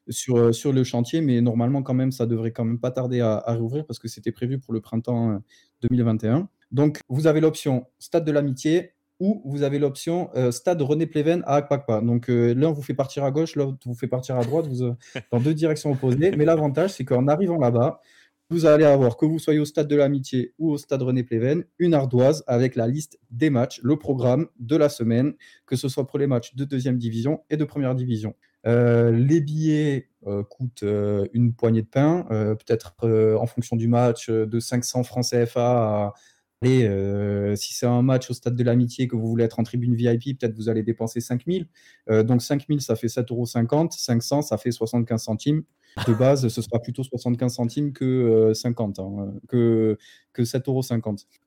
sur, sur le chantier, mais normalement quand même ça devrait quand même pas tarder à, à réouvrir parce que c'était prévu pour le printemps 2021. Donc vous avez l'option stade de l'amitié, ou vous avez l'option euh, stade René Pleven à Akpakpa. Donc euh, l'un vous fait partir à gauche, l'autre vous fait partir à droite, vous, euh, dans deux directions opposées. Mais l'avantage, c'est qu'en arrivant là-bas, vous allez avoir, que vous soyez au stade de l'amitié ou au stade René Pleven, une ardoise avec la liste des matchs, le programme de la semaine, que ce soit pour les matchs de deuxième division et de première division. les billets coûtent une poignée de pain, peut-être en fonction du match de 500 francs CFA à et euh, si c'est un match au stade de l'amitié que vous voulez être en tribune VIP, peut-être vous allez dépenser 5000. Euh, donc 5000, ça fait 7,50 euros. 500, ça fait 75 centimes. De base, ce sera plutôt 75 centimes que 50, euh, hein, que, que 7,50 euros.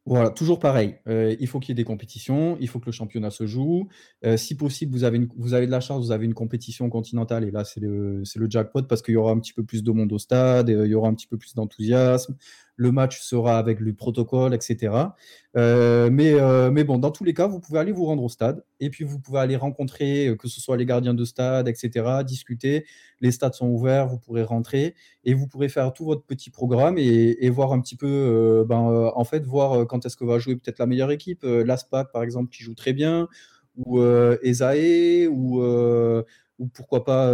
Voilà, toujours pareil. il faut qu'il y ait des compétitions, il faut que le championnat se joue. si possible, vous avez, vous avez de la chance, vous avez une compétition continentale et là, c'est le, le jackpot parce qu'il y aura un petit peu plus de monde au stade, il y aura un petit peu plus d'enthousiasme le match sera avec le protocole, etc. Euh, mais, euh, mais bon, dans tous les cas, vous pouvez aller vous rendre au stade et puis vous pouvez aller rencontrer, euh, que ce soit les gardiens de stade, etc., discuter. Les stades sont ouverts, vous pourrez rentrer et vous pourrez faire tout votre petit programme et, voir un petit peu, ben, en fait, voir quand est-ce que va jouer peut-être la meilleure équipe. L'ASPAC, par exemple, qui joue très bien, ou Esae, ou ou pourquoi pas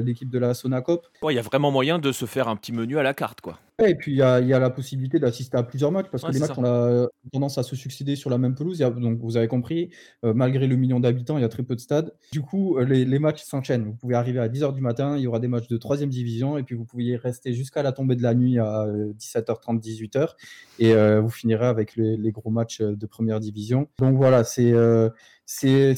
l'équipe de la Sonacop. Il y a vraiment moyen de se faire un petit menu à la carte, quoi. Et puis il y a, la possibilité d'assister à plusieurs matchs parce que les matchs ont tendance à se succéder sur la même pelouse. donc vous avez compris, euh, malgré le million d'habitants, il y a très peu de stades. Du coup, euh, les, matchs s'enchaînent. Vous pouvez arriver à 10h du matin, il y aura des matchs de 3 division et puis vous pouvez rester jusqu'à la tombée de la nuit à 17h30, euh, 18h et vous finirez avec les, les, gros matchs de première division. Donc voilà, c'est c'est,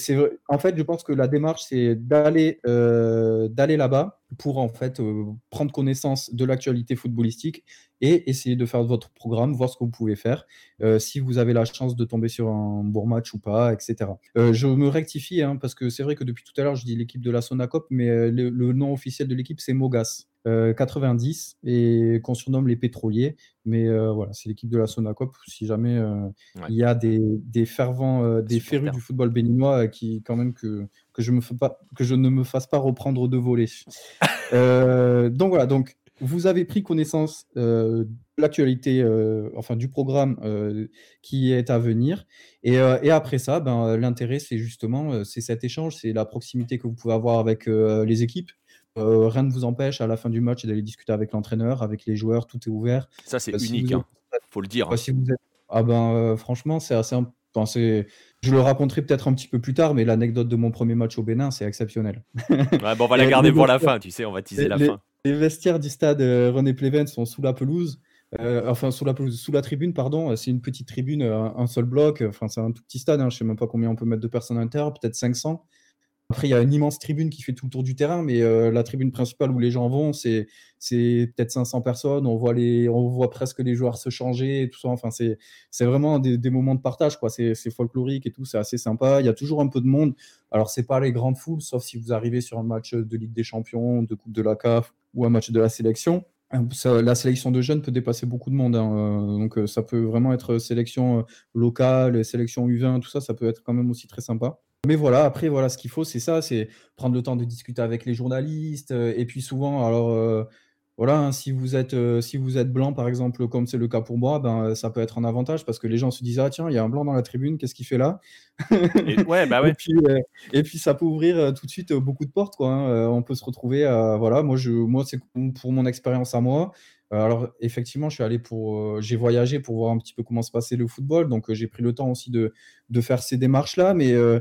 en fait, je pense que la démarche, c'est d'aller euh, là-bas pour en fait euh, prendre connaissance de l'actualité footballistique et essayer de faire votre programme, voir ce que vous pouvez faire, euh, si vous avez la chance de tomber sur un bon match ou pas, etc. je me rectifie hein, parce que c'est vrai que depuis tout à l'heure, je dis l'équipe de la Sonacop, mais le nom officiel de l'équipe, c'est Mogas. 90 euh, et qu'on surnomme les pétroliers. Mais euh, voilà, c'est l'équipe de la Sonacop. Si jamais euh, il y a des, des fervents, des férus du football béninois qui, quand même, que, que, je me fais pas, que je ne me fasse pas reprendre de voler. donc voilà, donc vous avez pris connaissance de l'actualité, enfin du programme qui est à venir. Et, et après ça, ben, l'intérêt, c'est justement c'est cet échange, c'est la proximité que vous pouvez avoir avec les équipes. Euh, rien ne vous empêche à la fin du match d'aller discuter avec l'entraîneur, avec les joueurs, tout est ouvert. Ça, c'est euh, unique, hein. faut le dire. Hein. si vous êtes... Ah ben, euh, franchement, c'est assez. Je le raconterai peut-être un petit peu plus tard, mais l'anecdote de mon premier match au Bénin, c'est exceptionnel. ouais, bon, on va la garder pour la fin, tu sais, on va teaser la fin. Les vestiaires du stade René Pleven sont sous la pelouse. enfin, sous la, pelouse, sous la tribune, pardon. C'est une petite tribune, un, seul bloc. Enfin, c'est un tout petit stade. Hein. Je ne sais même pas combien on peut mettre de personnes à l'intérieur, peut-être 500. Après, il y a une immense tribune qui fait tout le tour du terrain, mais la tribune principale où les gens vont, c'est peut-être 500 personnes. On voit, les, on voit presque les joueurs se changer tout ça. Enfin, c'est vraiment des, moments de partage. C'est folklorique et tout. C'est assez sympa. Il y a toujours un peu de monde. Alors, c'est pas les grandes foules, sauf si vous arrivez sur un match de Ligue des Champions, de Coupe de la CAF ou un match de la sélection. la sélection de jeunes peut dépasser beaucoup de monde. Hein. Donc, ça peut vraiment être sélection locale, sélection U20, tout ça. Ça peut être quand même aussi très sympa. Mais voilà, après, voilà, ce qu'il faut, c'est ça, c'est prendre le temps de discuter avec les journalistes. Euh, et puis souvent, alors, euh, voilà, hein, si vous êtes, euh, si vous êtes blanc, par exemple, comme c'est le cas pour moi, ben, ça peut être un avantage parce que les gens se disent, ah tiens, il y a un blanc dans la tribune, qu'est-ce qu'il fait là? Et, ouais, bah ouais. et, puis, ça peut ouvrir tout de suite beaucoup de portes, quoi. Hein. on peut se retrouver, voilà, moi, je, moi, c'est pour mon expérience à moi. Alors effectivement, je suis allé pour, j'ai voyagé pour voir un petit peu comment se passait le football, donc j'ai pris le temps aussi de, de faire ces démarches-là, mais euh,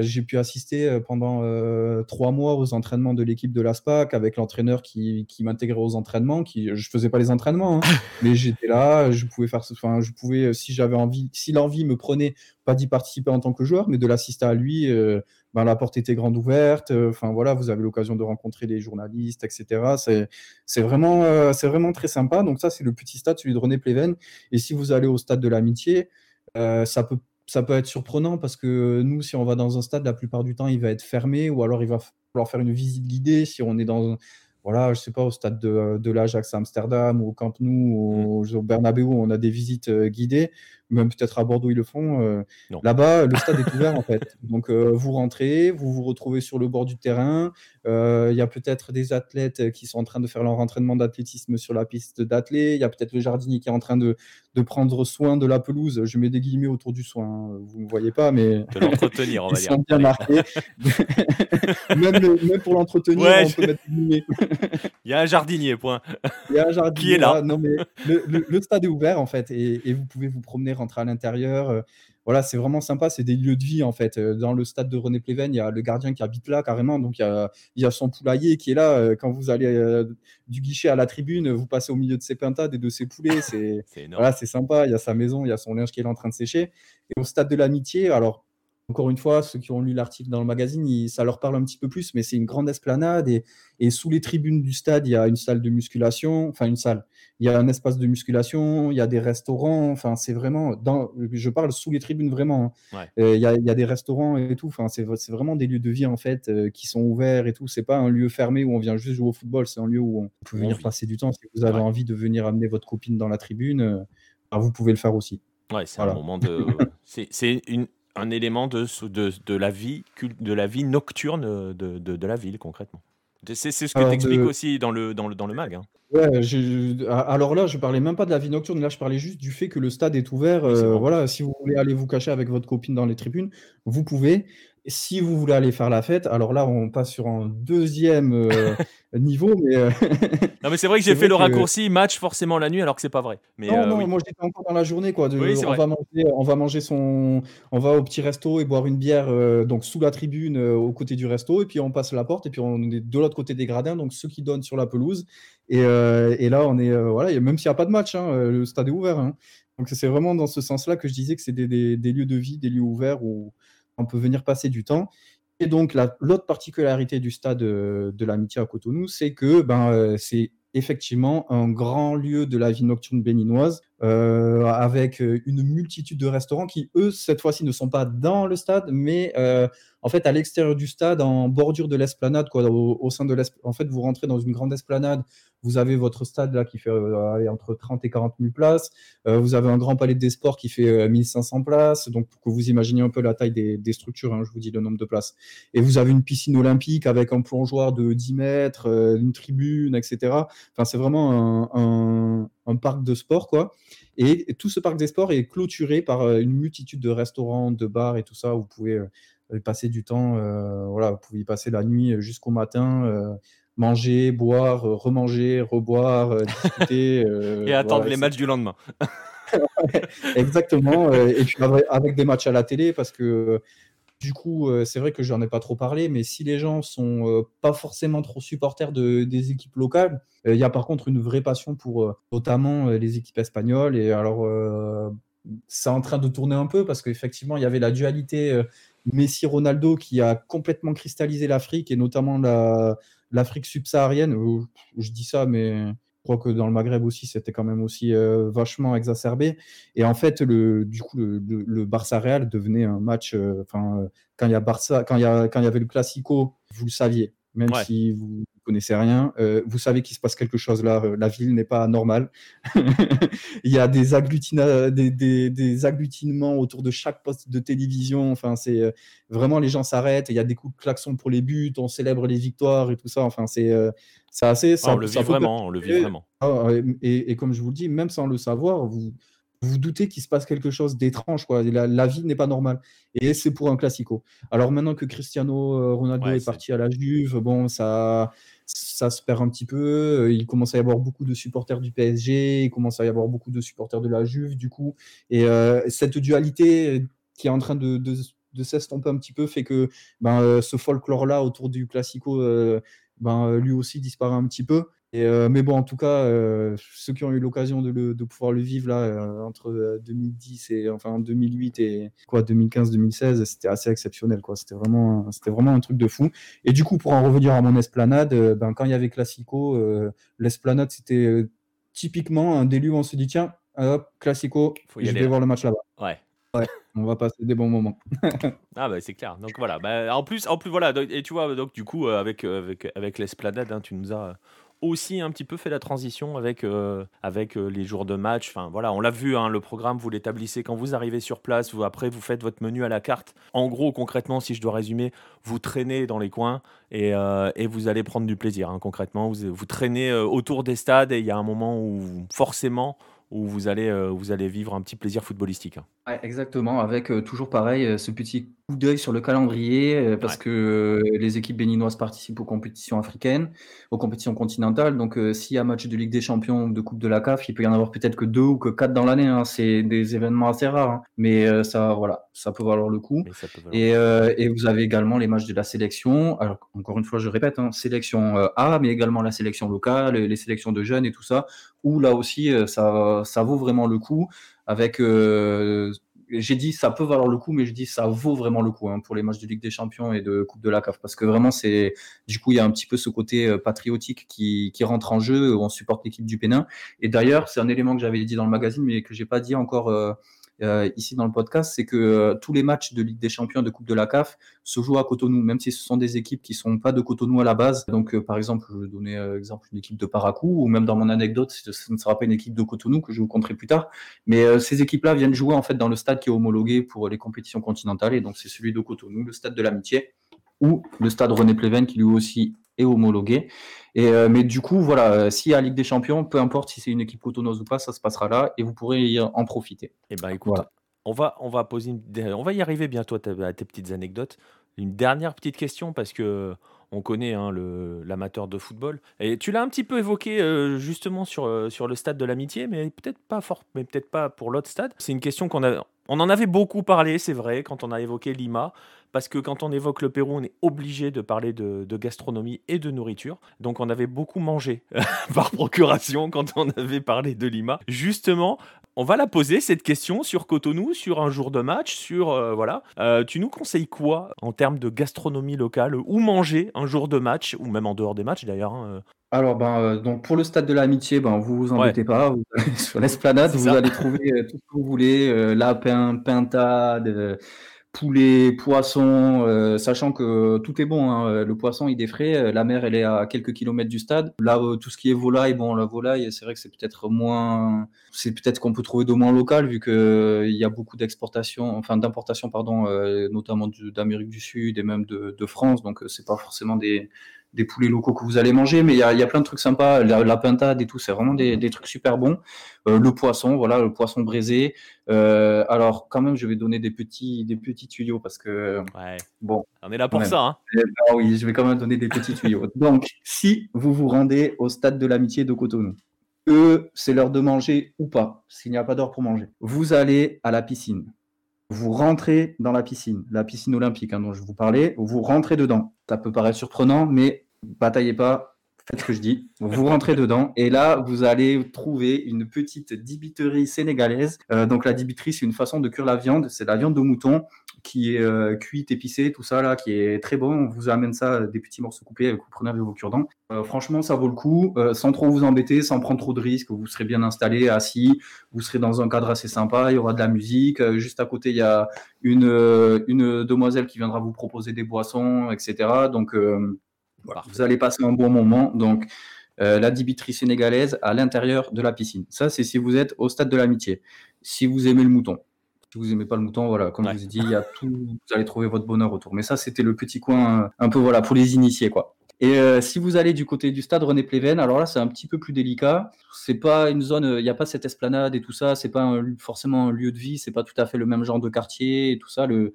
j'ai pu assister euh, pendant euh, trois mois aux entraînements de l'équipe de l'ASPAC avec l'entraîneur qui, qui m'intégrait aux entraînements. Qui, je faisais pas les entraînements, hein, mais j'étais là, je pouvais faire, enfin, je pouvais, si j'avais envie, si l'envie me prenait, pas d'y participer en tant que joueur, mais de l'assister à lui. ben, la porte était grande ouverte. Enfin voilà, vous avez l'occasion de rencontrer les journalistes, etc. C'est, vraiment, c'est vraiment très sympa. Donc ça, c'est le petit stade, celui de René Pleven. Et si vous allez au stade de l'amitié, ça peut ça peut être surprenant parce que nous, si on va dans un stade, la plupart du temps, il va être fermé ou alors il va falloir faire une visite guidée si on est dans, voilà, je sais pas, au stade de, de l'Ajax à Amsterdam ou au Camp Nou ou mmh. au Bernabeu, on a des visites euh, guidées, même peut-être à Bordeaux ils le font. Euh, là-bas, le stade est ouvert en fait. Donc euh, vous rentrez, vous vous retrouvez sur le bord du terrain. Il y a peut-être des athlètes qui sont en train de faire leur entraînement d'athlétisme sur la piste d'athlètes. Il y a peut-être le jardinier qui est en train de, de, prendre soin de la pelouse. Je mets des guillemets autour du soin. Hein. Vous ne voyez pas, mais de l'entretenir, on va dire. Sont bien marqués. même, même, pour l'entretenir, on peut mettre des guillemets. Il y a un jardinier, point. Il y a un jardinier. Qui est là. Non, mais le, stade est ouvert, en fait, et, vous pouvez vous promener, rentrer à l'intérieur. Euh, voilà, c'est vraiment sympa. C'est des lieux de vie, en fait. Euh, dans le stade de René Pleven, il y a le gardien qui habite là, carrément. Donc, il y a, il y a son poulailler qui est là. Euh, quand vous allez du guichet à la tribune, vous passez au milieu de ses pintades et de ses poulets. C'est voilà, sympa. Il y a sa maison, il y a son linge qui est là en train de sécher. Et au stade de l'amitié, alors, encore une fois, ceux qui ont lu l'article dans le magazine, ça leur parle un petit peu plus, mais c'est une grande esplanade et, sous les tribunes du stade, il y a une salle de musculation, enfin une salle, il y a un espace de musculation, il y a des restaurants, enfin c'est vraiment, dans, je parle sous les tribunes vraiment, hein. euh, il, y a, des restaurants et tout, enfin c'est vraiment des lieux de vie en fait euh, qui sont ouverts et tout, c'est pas un lieu fermé où on vient juste jouer au football, c'est un lieu où on peut venir passer du temps. Si vous avez envie de venir amener votre copine dans la tribune, euh, bah, vous pouvez le faire aussi. Ouais, c'est un moment de. c'est une, un élément de, de, de, la vie, de la vie nocturne de, de la ville, concrètement. C'est ce que tu expliques aussi dans le, dans le, dans le mag. Hein. Ouais, alors là, je parlais même pas de la vie nocturne, là, je parlais juste du fait que le stade est ouvert. Euh, voilà, si vous voulez aller vous cacher avec votre copine dans les tribunes, vous pouvez. Si vous voulez aller faire la fête, alors là, on passe sur un deuxième euh, niveau. Mais euh, non, mais c'est vrai que j'ai fait le raccourci match forcément la nuit, alors que c'est pas vrai. Mais non, non, moi j'étais encore dans la journée, quoi. on, va manger, on va manger son, on va au petit resto et boire une bière, donc sous la tribune, au côté du resto, et puis on passe la porte, et puis on est de l'autre côté des gradins, donc ceux qui donnent sur la pelouse. Et, et là, on est, voilà, même s'il n'y a pas de match, hein, le stade est ouvert. Hein. Donc c'est vraiment dans ce sens-là que je disais que c'est des, des, des, lieux de vie, des lieux ouverts où on peut venir passer du temps. Et donc, l'autre particularité du stade euh, de l'amitié à Cotonou, c'est que ben, euh, c'est effectivement un grand lieu de la vie nocturne béninoise, euh, avec une multitude de restaurants qui, eux, cette fois-ci, ne sont pas dans le stade, mais en fait à l'extérieur du stade, en bordure de l'esplanade, quoi, au, sein de. En fait, vous rentrez dans une grande esplanade vous avez votre stade là qui fait euh, entre 30 et 40 000 places. Euh, vous avez un grand palais des sports qui fait 1500 euh, places. Donc, pour que vous imaginez un peu la taille des, structures, hein, je vous dis le nombre de places. Et vous avez une piscine olympique avec un plongeoir de 10 mètres, une tribune, etc. Enfin, c'est vraiment un, parc de sport, quoi. Et tout ce parc des sports est clôturé par une multitude de restaurants, de bars et tout ça. Vous pouvez passer du temps, voilà, vous pouvez y passer la nuit jusqu'au matin manger, boire, euh, remanger, reboire, euh, discuter. Euh, et attendre les matchs du lendemain. Exactement. et puis avec des matchs à la télé, parce que du coup, c'est vrai que j'en ai pas trop parlé, mais si les gens sont pas forcément trop supporters de, des équipes locales, il y a par contre une vraie passion pour notamment les équipes espagnoles. Et alors, c'est en train de tourner un peu parce qu'effectivement, il y avait la dualité Messi Ronaldo qui a complètement cristallisé l'Afrique et notamment l'Afrique subsaharienne. Je dis ça, mais crois que dans le Maghreb aussi, c'était quand même aussi euh, vachement exacerbé. Et en fait, le, du coup, le, Barça Real devenait un match. Euh, enfin, euh, quand il y a Barça, quand il y a, quand il y avait le Classico, vous le saviez, même si vous connaissez rien, euh, vous savez qu'il se passe quelque chose là. Euh, la ville n'est pas normale. il y a des, des, des, agglutinements autour de chaque poste de télévision. Enfin, c'est euh, vraiment les gens s'arrêtent. Il y a des coups de klaxon pour les buts. On célèbre les victoires et tout ça. Enfin, c'est assez. Ça, on le vit vraiment. On le vit vraiment. Ah, et, et, comme je vous le dis, même sans le savoir, vous vous doutez qu'il se passe quelque chose d'étrange. Quoi. La, vie n'est pas normale. Et c'est pour un classico. Alors maintenant que Cristiano Ronaldo est, parti à la Juve, bon, ça, ça se perd un petit peu. Il commence à y avoir beaucoup de supporters du PSG, il commence à y avoir beaucoup de supporters de la Juve, du coup. Et euh, cette dualité qui est en train de, de, s'estomper un petit peu fait que ben, euh, ce folklore-là autour du Classico, euh, ben, lui aussi disparaît un petit peu. Euh, mais bon, en tout cas, euh, ceux qui ont eu l'occasion de, pouvoir le vivre là euh, entre 2010 et enfin 2008 et quoi 2015-2016, c'était assez exceptionnel quoi. C'était vraiment, c'était vraiment un truc de fou. Et du coup, pour en revenir à mon esplanade, ben quand il y avait Classico, l'esplanade c'était typiquement un déluge où on se dit tiens, hop, Classico, je vais voir le match là-bas. Ouais. Ouais, on va passer des bons moments. ah bah c'est clair. Donc voilà. Bah, en plus, en plus voilà. Et tu vois, donc du coup avec avec avec l'esplanade, hein, tu nous as aussi un petit peu fait la transition avec, euh, avec euh, les jours de match. Enfin, voilà, on l'a vu, hein, le programme, vous l'établissez quand vous arrivez sur place. Après, vous faites votre menu à la carte. En gros, concrètement, si je dois résumer, vous traînez dans les coins et, euh, vous allez prendre du plaisir. Hein, concrètement, vous, vous traînez autour des stades et il y a un moment où forcément où vous allez, vous allez vivre un petit plaisir footballistique. Hein. exactement, avec toujours pareil, ce petit coup d'œil sur le calendrier, parce que les équipes béninoises participent aux compétitions africaines, aux compétitions continentales. Donc, s'il y a match de Ligue des Champions ou de Coupe de la CAF, il peut y en avoir peut-être que deux ou que quatre dans l'année. Hein. C'est des événements assez rares, hein. mais ça, voilà, ça peut valoir le coup. Et, et, vous avez également les matchs de la sélection. Alors, encore une fois, je répète, sélection A, mais également la sélection locale, les sélections de jeunes et tout ça, où là aussi, ça, ça vaut vraiment le coup. Avec, euh, j'ai dit ça peut valoir le coup, mais je dis ça vaut vraiment le coup hein, pour les matchs de Ligue des Champions et de Coupe de la CAF, parce que vraiment c'est, du coup, il y a un petit peu ce côté euh, patriotique qui, qui rentre en jeu, on supporte l'équipe du Pénin. Et d'ailleurs, c'est un élément que j'avais dit dans le magazine, mais que j'ai pas dit encore. Euh, euh, ici dans le podcast, c'est que euh, tous les matchs de Ligue des Champions, de Coupe de la CAF, se jouent à Cotonou, même si ce sont des équipes qui sont pas de Cotonou à la base. Donc, euh, par exemple, je vais donner exemple une équipe de Paracou, ou même dans mon anecdote, ce ne sera pas une équipe de Cotonou que je vous compterai plus tard. Mais ces équipes-là viennent jouer en fait dans le stade qui est homologué pour les compétitions continentales, et donc c'est celui de Cotonou, le stade de l'amitié, ou le stade René Pleven qui lui aussi est homologué. Et, euh, mais du coup, voilà, euh, s'il y a Ligue des Champions, peu importe si c'est une équipe cotonoise ou pas, ça se passera là et vous pourrez en profiter. Et eh ben écoute, on, va, on, va poser on va y arriver bientôt à, tes petites anecdotes. Une dernière petite question parce que on connaît hein, l'amateur de football. Et tu l'as un petit peu évoqué euh, justement sur, sur le stade de l'amitié, mais peut-être pas fort, mais peut-être pas pour l'autre stade. C'est une question qu'on a, on en avait beaucoup parlé, c'est vrai, quand on a évoqué Lima parce que quand on évoque le Pérou, on est obligé de parler de, gastronomie et de nourriture. Donc on avait beaucoup mangé par procuration quand on avait parlé de Lima. Justement, on va la poser cette question sur Cotonou, sur un jour de match, sur euh, voilà. Euh, tu nous conseilles quoi en termes de gastronomie locale Où manger un jour de match ou même en dehors des matchs d'ailleurs hein, euh? Alors, ben, donc pour le stade de l'amitié, ben, vous vous embêtez pas, vous allez sur l'esplanade, vous allez trouver tout ce que vous voulez, lapin, pintade, poulet, poisson, euh, sachant que tout est bon. Hein. Le poisson, il est frais. La mer, elle est à quelques kilomètres du stade. Là, euh, tout ce qui est volaille, bon, la volaille, c'est vrai que c'est peut-être moins, c'est peut-être qu'on peut trouver de moins local vu que euh, y a beaucoup d'exportation, enfin d'importation, pardon, notamment d'Amérique du Sud et même de, de France. Donc, c'est pas forcément des des poulets locaux que vous allez manger, mais il y a, y a, plein de trucs sympas. La, pintade et tout, c'est vraiment des, des, trucs super bons. Euh, le poisson, voilà, le poisson braisé. Euh, alors, quand même, je vais donner des petits, des petits tuyaux parce que ouais. bon, on est là pour ça. Hein. Eh ben oui, je vais quand même donner des petits tuyaux. Donc, si vous vous rendez au stade de l'amitié de Cotonou, eux, c'est l'heure de manger ou pas, s'il n'y a pas d'heure pour manger. Vous allez à la piscine vous rentrez dans la piscine, la piscine olympique hein, dont je vous parlais, vous rentrez dedans. Ça peut paraître surprenant, mais bataillez pas, faites ce que je dis, vous rentrez dedans et là vous allez trouver une petite dibiterie sénégalaise. Euh, donc la dibiterie c'est une façon de cuire la viande, c'est la viande de mouton qui est euh, cuite, épicée, tout ça là, qui est très bon. On vous amène ça des petits morceaux coupés, vous prenez avec vos cure-dents. Euh, franchement ça vaut le coup, sans trop vous embêter, sans prendre trop de risques. Vous serez bien installé, assis, vous serez dans un cadre assez sympa, il y aura de la musique. juste à côté il y a une, une demoiselle qui viendra vous proposer des boissons, etc. Donc vous allez passer un bon moment. Donc, euh, la dibiterie sénégalaise à l'intérieur de la piscine. Ça, c'est si vous êtes au stade de l'amitié. Si vous aimez le mouton. Si vous aimez pas le mouton, voilà, comme je vous ai dit, il y a tout, vous allez trouver votre bonheur autour. Mais ça, c'était le petit coin un peu voilà pour les initiés, quoi. Et euh, si vous allez du côté du stade René Pléven, alors là, c'est un petit peu plus délicat. C'est pas une zone, il n'y a pas cette esplanade et tout ça. C'est pas forcément un lieu de vie. C'est pas tout à fait le même genre de quartier et tout ça. Le,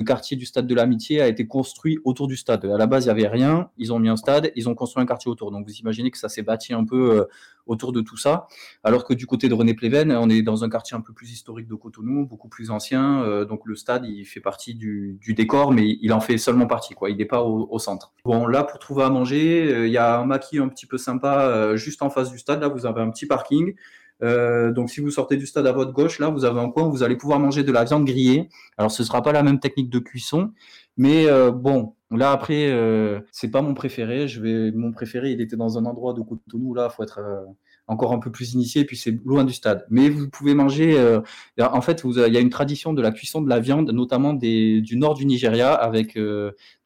le quartier du stade de l'amitié a été construit autour du stade. À la base, il n'y avait rien. Ils ont mis un stade, ils ont construit un quartier autour. Donc vous imaginez que ça s'est bâti un peu euh, autour de tout ça. Alors que du côté de René Pléven, on est dans un quartier un peu plus historique de Cotonou, beaucoup plus ancien. Euh, donc le stade, il fait partie du, décor, mais il en fait seulement partie. Quoi. Il n'est pas au, centre. Bon, là, pour trouver à manger, euh, il y a un maquis un petit peu sympa juste en face du stade. Là, vous avez un petit parking. Euh, donc, si vous sortez du stade à votre gauche, là, vous avez un coin où vous allez pouvoir manger de la viande grillée. Alors, ce sera pas la même technique de cuisson, mais euh, bon, là après, euh, c'est pas mon préféré. Je vais, mon préféré, il était dans un endroit de Cotonou. Là, faut être encore un peu plus initié, puis c'est loin du stade. Mais vous pouvez manger. en fait, il y a une tradition de la cuisson de la viande, notamment du nord du Nigeria, avec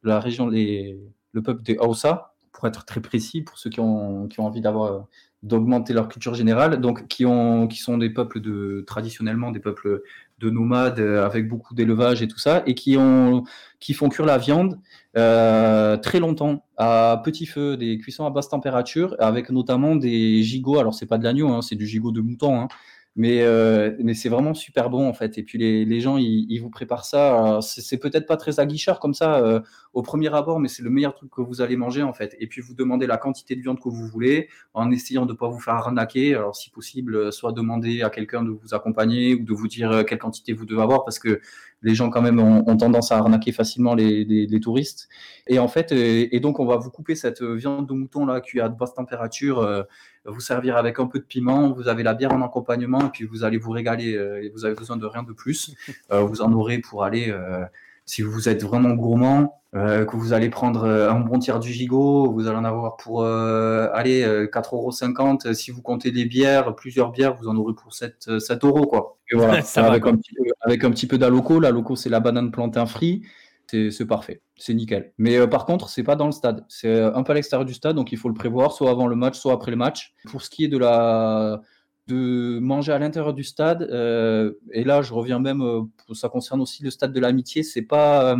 la région, les, le peuple des Hausa, pour être très précis, pour ceux qui ont, qui ont envie d'avoir d'augmenter leur culture générale, donc qui, ont, qui sont des peuples de, traditionnellement des peuples de nomades euh, avec beaucoup d'élevage et tout ça, et qui, ont, qui font cuire la viande euh, très longtemps à petit feu, des cuissons à basse température, avec notamment des gigots. Alors c'est pas de l'agneau, hein, c'est du gigot de mouton. Hein, mais, euh, mais c'est vraiment super bon en fait. Et puis les, les gens, ils, ils, vous préparent ça. C'est peut-être pas très aguicheur comme ça euh, au premier abord, mais c'est le meilleur truc que vous allez manger en fait. Et puis vous demandez la quantité de viande que vous voulez en essayant de ne pas vous faire arnaquer. Alors si possible, soit demander à quelqu'un de vous accompagner ou de vous dire euh, quelle quantité vous devez avoir parce que les gens quand même ont, tendance à arnaquer facilement les, touristes. Et en fait, et, et, donc on va vous couper cette viande de mouton là cuite à basse température vous servir avec un peu de piment, vous avez la bière en accompagnement, et puis vous allez vous régaler, euh, et vous avez besoin de rien de plus. Euh, vous en aurez pour aller, euh, si vous êtes vraiment gourmand, que vous allez prendre un bon tiers du gigot, vous allez en avoir pour aller 4,50 euros. Si vous comptez des bières, plusieurs bières, vous en aurez pour 7, 7 euros. Quoi. Et voilà, avec, un petit peu, avec un petit peu d'aloco. L'aloco, c'est la banane plantain free c'est parfait, c'est nickel. Mais euh, par contre, c'est pas dans le stade, c'est euh, un peu à l'extérieur du stade, donc il faut le prévoir, soit avant le match, soit après le match. Pour ce qui est de la de manger à l'intérieur du stade, euh, et là je reviens même, ça concerne aussi le stade de l'amitié, c'est pas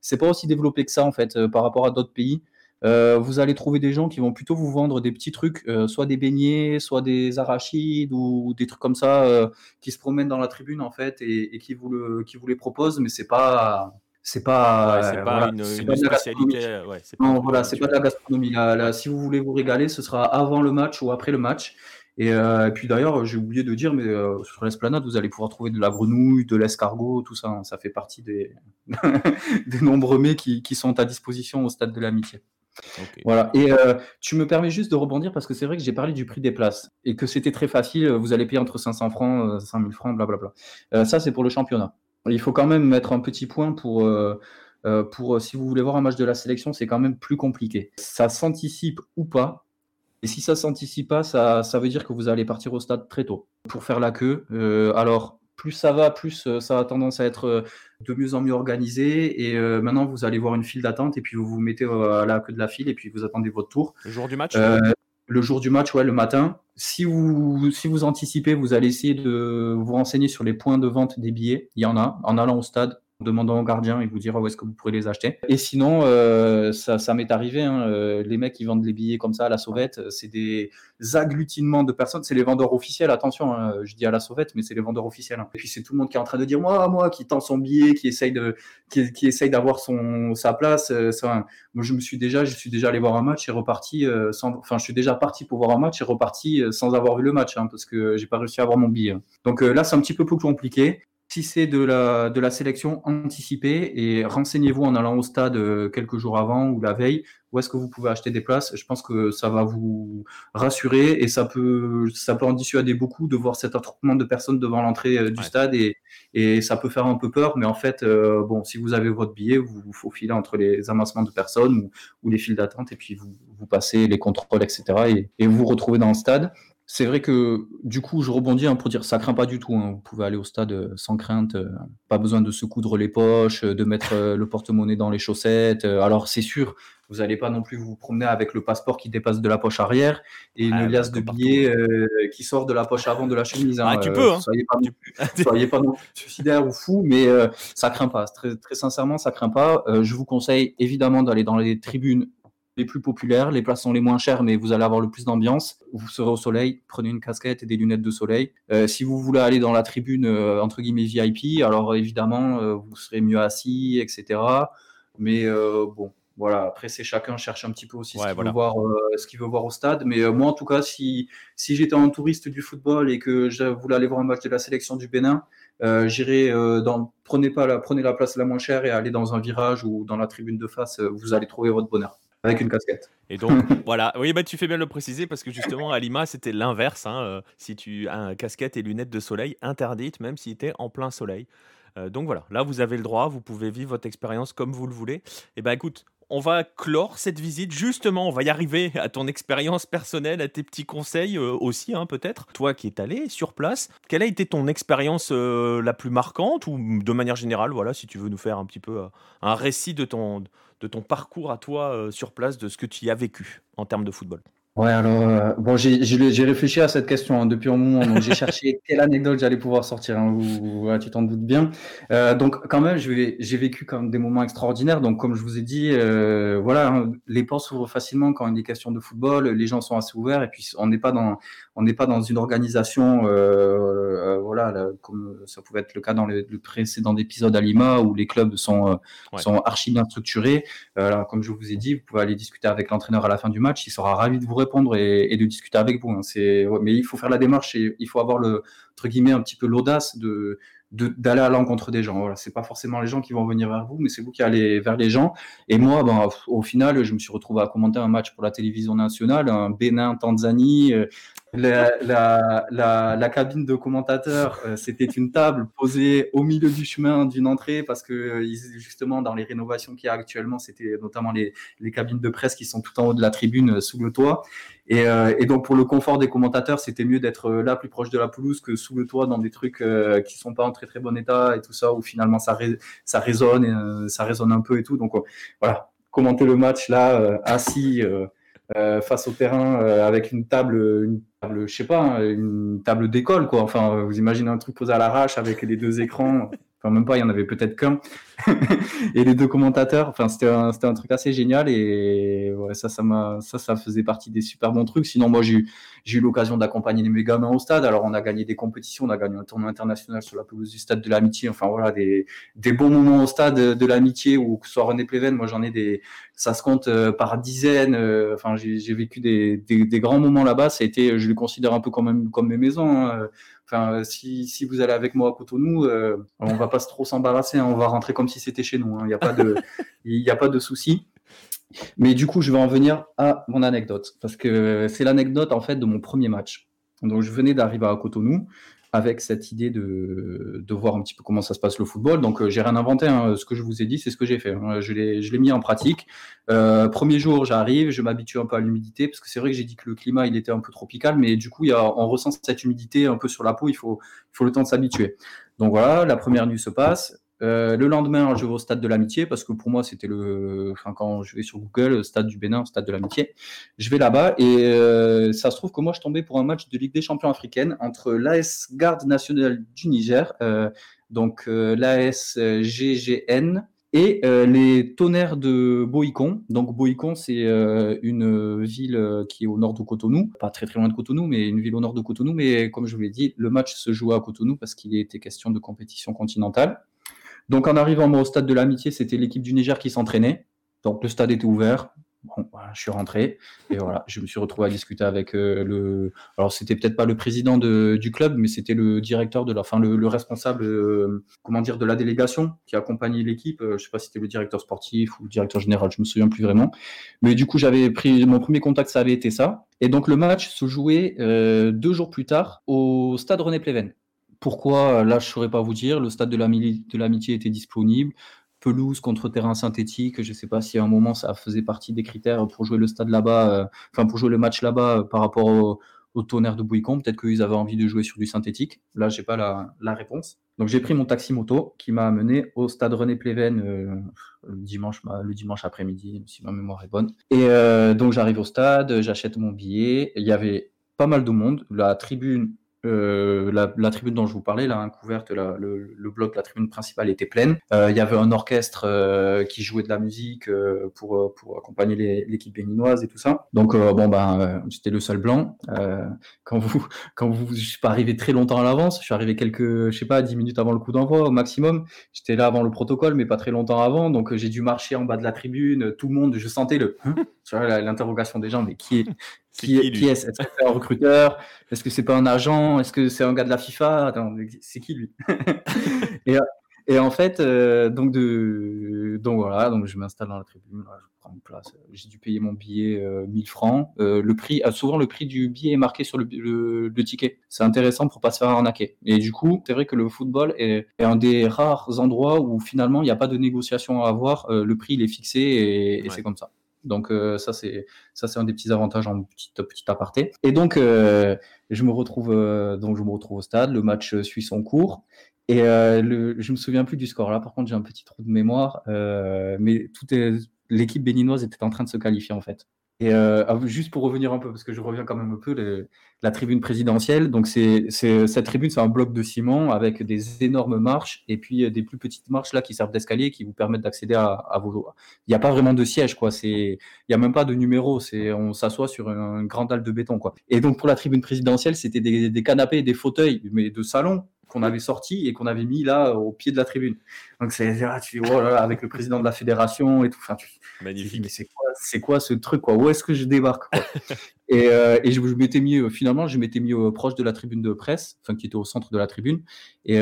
c'est pas aussi développé que ça en fait par rapport à d'autres pays. vous allez trouver des gens qui vont plutôt vous vendre des petits trucs, soit des beignets, soit des arachides ou des trucs comme ça qui se promènent dans la tribune en fait et, et qui vous le qui vous les proposent, mais c'est pas c'est pas, c'est pas une, spécialité. non, voilà, c'est pas de la gastronomie. si vous voulez vous régaler, ce sera avant le match ou après le match. Et, euh, puis d'ailleurs, j'ai oublié de dire, mais euh, sur l'esplanade, vous allez pouvoir trouver de la grenouille, de l'escargot, tout ça. Hein. ça fait partie des, des nombreux mets qui, qui, sont à disposition au stade de l'amitié. Voilà. Et euh, tu me permets juste de rebondir parce que c'est vrai que j'ai parlé du prix des places et que c'était très facile. Vous allez payer entre 500 francs, 5000 francs, blablabla. ça, c'est pour le championnat. Il faut quand même mettre un petit point pour, euh, pour si vous voulez voir un match de la sélection, c'est quand même plus compliqué. Ça s'anticipe ou pas? Et si ça s'anticipe pas, ça, ça, veut dire que vous allez partir au stade très tôt pour faire la queue. alors, plus ça va, plus ça a tendance à être de mieux en mieux organisé. Et maintenant, vous allez voir une file d'attente et puis vous vous mettez à la queue de la file et puis vous attendez votre tour. Le jour du match le jour du match, ouais, le matin. Si vous, si vous anticipez, vous allez essayer de vous renseigner sur les points de vente des billets. Il y en a. En allant au stade, demandant au gardien, il vous dira où est-ce que vous pourrez les acheter. Et sinon, euh, ça, m'est arrivé, hein, euh, les mecs qui vendent les billets comme ça à la sauvette, euh, c'est des agglutinements de personnes, c'est les vendeurs officiels, attention, hein, je dis à la sauvette, mais c'est les vendeurs officiels. Hein. Et puis c'est tout le monde qui est en train de dire, moi, moi, qui tend son billet, qui essaye de, qui, d'avoir sa place. Ça, moi, je me suis déjà, je suis déjà allé voir un match et reparti sans, enfin, je suis déjà parti pour voir un match et reparti sans avoir vu le match, parce que j'ai pas réussi à avoir mon billet. Donc là, c'est un petit peu plus compliqué. Si c'est de la, de la sélection, anticipée et renseignez-vous en allant au stade euh, quelques jours avant ou la veille où est-ce que vous pouvez acheter des places. Je pense que ça va vous rassurer et ça peut, ça peut en dissuader beaucoup de voir cet attroupement de personnes devant l'entrée euh, du stade et, et ça peut faire un peu peur. Mais en fait, euh, bon, si vous avez votre billet, vous vous faufilez entre les amassements de personnes ou, ou les files d'attente et puis vous, vous passez les contrôles, etc. Et, et vous vous retrouvez dans le stade. C'est vrai que du coup, je rebondis hein, pour dire ça craint pas du tout. Hein. Vous pouvez aller au stade euh, sans crainte, euh, pas besoin de se coudre les poches, euh, de mettre le porte-monnaie dans les chaussettes. alors c'est sûr, vous n'allez pas non plus vous promener avec le passeport qui dépasse de la poche arrière et une ah, liasse de billets qui sort de la poche avant de la chemise. Hein. Ah, tu peux. Soyez pas, non plus, soyez pas non suicidaire ou fou, mais ça craint pas. Très, très sincèrement, ça craint pas. je vous conseille évidemment d'aller dans les tribunes les plus populaires, les places sont les moins chères, mais vous allez avoir le plus d'ambiance. Vous serez au soleil, prenez une casquette et des lunettes de soleil. Euh, si vous voulez aller dans la tribune euh, entre guillemets VIP, alors évidemment euh, vous serez mieux assis, etc. Mais bon, voilà. Après c'est chacun cherche un petit peu aussi ce qu'il veut voir, ce qu'il veut voir au stade. Mais moi en tout cas, si si j'étais un touriste du football et que je voulais aller voir un match de la sélection du Bénin, j'irai dans prenez pas la prenez la place la moins chère et allez dans un virage ou dans la tribune de face, vous allez trouver votre bonheur. Avec une casquette. Et donc, voilà. Oui, bah, tu fais bien de le préciser parce que justement, à Lima, c'était l'inverse. Hein, euh, si tu as un casquette et lunettes de soleil interdites, même si tu es en plein soleil. Euh, donc voilà, là, vous avez le droit, vous pouvez vivre votre expérience comme vous le voulez. Et eh ben écoute, on va clore cette visite. Justement, on va y arriver à ton expérience personnelle, à tes petits conseils euh, aussi, hein, peut-être. Toi qui es allé sur place, quelle a été ton expérience la plus marquante ou de manière générale, voilà, si tu veux nous faire un petit peu un récit de ton, de ton parcours à toi euh, sur place, de ce que tu y as vécu en termes de football? Ouais, alors, euh, bon, j'ai réfléchi à cette question hein, depuis un moment, donc j'ai cherché quelle anecdote j'allais pouvoir sortir, hein, tu t'en doutes bien. Euh, donc, quand même, j'ai vécu comme des moments extraordinaires. Donc, comme je vous ai dit, euh, voilà, hein, les portes s'ouvrent facilement quand il est question de football, les gens sont assez ouverts, et puis on n'est pas dans, on n'est pas dans une organisation, voilà, comme ça pouvait être le cas dans le, précédent épisode à Lima, où les clubs sont, sont archi bien structurés. comme je vous ai dit, vous pouvez aller discuter avec l'entraîneur à la fin du match, il sera ravi de vous répondre et, de discuter avec vous. Hein. Mais il faut faire la démarche et il faut avoir le entre guillemets un petit peu l'audace de d'aller à l'encontre des gens. Voilà, c'est pas forcément les gens qui vont venir vers vous, mais c'est vous qui allez vers les gens. Et moi, ben, au final, je me suis retrouvé à commenter un match pour la télévision nationale, un Bénin Tanzanie. Euh, la, la, la, cabine de commentateurs, euh, c'était une table posée au milieu du chemin d'une entrée parce que euh, justement dans les rénovations qu'il y a actuellement, c'était notamment les, les cabines de presse qui sont tout en haut de la tribune sous le toit. Et, et, donc pour le confort des commentateurs, c'était mieux d'être là plus proche de la pelouse que sous le toit dans des trucs qui sont pas en très très bon état et tout ça, où finalement ça, résonne, euh, ça résonne un peu et tout. Donc euh, voilà, commenter le match là, euh, face au terrain avec une table, une table, je sais pas, une table d'école quoi. Enfin, vous imaginez un truc posé à l'arrache avec les deux écrans. Enfin, même pas, il y en avait peut-être qu'un. et les deux commentateurs, enfin, c'était un, un, truc assez génial. Et ouais, ça, ça, m'a, ça, ça faisait partie des super bons trucs. Sinon, moi, j'ai eu, l'occasion d'accompagner les gamins au stade. Alors, on a gagné des compétitions, on a gagné un tournoi international sur la pelouse du stade de l'amitié. Enfin, voilà, des, des bons moments au stade de l'amitié ou que ce soit René Pleven. Moi, j'en ai des, ça se compte euh, par dizaines. Euh, enfin, j'ai, vécu des, des, des, grands moments là-bas. Ça a été, je le considère un peu comme, même, comme mes maisons. Hein. Enfin, si, si, vous allez avec moi à Cotonou, euh, on va pas trop s'embarrasser. Hein. on va rentrer comme si c'était chez nous. Hein. Il n'y a pas de, il a pas de souci. Mais du coup, je vais en venir à mon anecdote parce que c'est l'anecdote en fait de mon premier match. Donc, je venais d'arriver à Cotonou avec cette idée de, voir un petit peu comment ça se passe le football. Donc, euh, j'ai rien inventé. Hein. Ce que je vous ai dit, c'est ce que j'ai fait. Hein. Je l'ai mis en pratique. Euh, premier jour, j'arrive, je m'habitue un peu à l'humidité parce que c'est vrai que j'ai dit que le climat il était un peu tropical, mais du coup, il y a, on ressent cette humidité un peu sur la peau. Il faut, il faut le temps de s'habituer. Donc voilà, la première nuit se passe. Euh, le lendemain, je vais au stade de l'amitié parce que pour moi, c'était le. Enfin, quand je vais sur Google, stade du Bénin, stade de l'amitié, je vais là-bas et euh, ça se trouve que moi, je tombais pour un match de Ligue des champions africaine entre l'AS Garde nationale du Niger, euh, donc l'AS GGN, et les tonnerres de Boïcon. Donc Boïcon, c'est une ville qui est au nord de Cotonou, pas très très loin de Cotonou, mais une ville au nord de Cotonou. Mais comme je vous l'ai dit, le match se jouait à Cotonou parce qu'il était question de compétition continentale. Donc en arrivant au stade de l'amitié, c'était l'équipe du Niger qui s'entraînait. Donc le stade était ouvert, Bon, je suis rentré et voilà, je me suis retrouvé à discuter avec euh, le. Alors, c'était peut-être pas le président du club, mais c'était le directeur de la, enfin le, responsable, euh, de la délégation qui accompagnait l'équipe. Euh, je sais pas si c'était le directeur sportif ou le directeur général, je me souviens plus vraiment. Mais du coup, j'avais pris mon premier contact, ça avait été ça. Et donc, le match se jouait deux jours plus tard au stade René Pleven. Pourquoi Là, je saurais pas vous dire. Le stade de l'amitié était disponible pelouse contre terrain synthétique. Je ne sais pas si à un moment ça faisait partie des critères pour jouer le stade là-bas, euh, enfin pour jouer le match là-bas euh, par rapport au, tonnerre de Bouicon. Peut-être qu'ils avaient envie de jouer sur du synthétique. Là, j'ai pas la, réponse. Donc j'ai pris mon taxi moto qui m'a amené au stade René Pleven euh, le dimanche, bah, le dimanche après-midi, si ma mémoire est bonne. Et donc j'arrive au stade, j'achète mon billet. Il y avait pas mal de monde. La tribune euh, la, tribune dont je vous parlais, là, hein, couverte, le, le, bloc, la tribune principale était pleine. Euh, il y avait un orchestre euh, qui jouait de la musique pour, pour accompagner l'équipe béninoise et tout ça. Donc, bon, ben, j'étais le seul blanc. quand vous, quand vous, je suis pas arrivé très longtemps à l'avance. Je suis arrivé quelques, je sais pas, 10 minutes avant le coup d'envoi au maximum. J'étais là avant le protocole, mais pas très longtemps avant. Donc, j'ai dû marcher en bas de la tribune. Tout le monde, je sentais le, hein, l'interrogation des gens, mais qui est, qui, est, ce Est-ce? Que c'est un recruteur? Est-ce que c'est pas un agent? Est-ce que c'est un gars de la FIFA? C'est qui lui? Et, en fait, euh, donc, de, donc voilà, donc je m'installe dans la tribune, je prends une place. J'ai dû payer mon billet 1000 euh, francs. Euh, le prix, souvent le prix du billet est marqué sur le, le, ticket. C'est intéressant pour pas se faire arnaquer. Et du coup, c'est vrai que le football est, un des rares endroits où finalement il n'y a pas de négociation à avoir. le prix il est fixé et c'est comme ça. Donc euh, ça c'est ça c'est un des petits avantages en petit petit aparté. Et donc euh, je me retrouve euh, donc je me retrouve au stade, le match suit son cours et je me souviens plus du score là. Par contre j'ai un petit trou de mémoire, mais tout est l'équipe béninoise était en train de se qualifier en fait. Et euh, ah, juste pour revenir un peu, parce que je reviens quand même un peu, la tribune présidentielle, donc c'est, cette tribune, c'est un bloc de ciment avec des énormes marches et puis euh, des plus petites marches là qui servent d'escalier qui vous permettent d'accéder à, à vos. Il n'y a pas vraiment de siège, quoi. C'est, il n'y a même pas de numéro. C'est, on s'assoit sur un grand dalle de béton, quoi. Et donc pour la tribune présidentielle, c'était des, des canapés, des fauteuils, mais de salon qu'on avait sorti et qu'on avait mis là au pied de la tribune. Donc c'est ah, tu oh là là, avec le président de la fédération et tout. Enfin, tu, Magnifique. mais c'est quoi, c'est quoi ce truc quoi? Où est-ce que je débarque Et, euh, et je, m'étais mis euh, finalement, je m'étais mis euh, proche de la tribune de presse, enfin qui était au centre de la tribune. Et,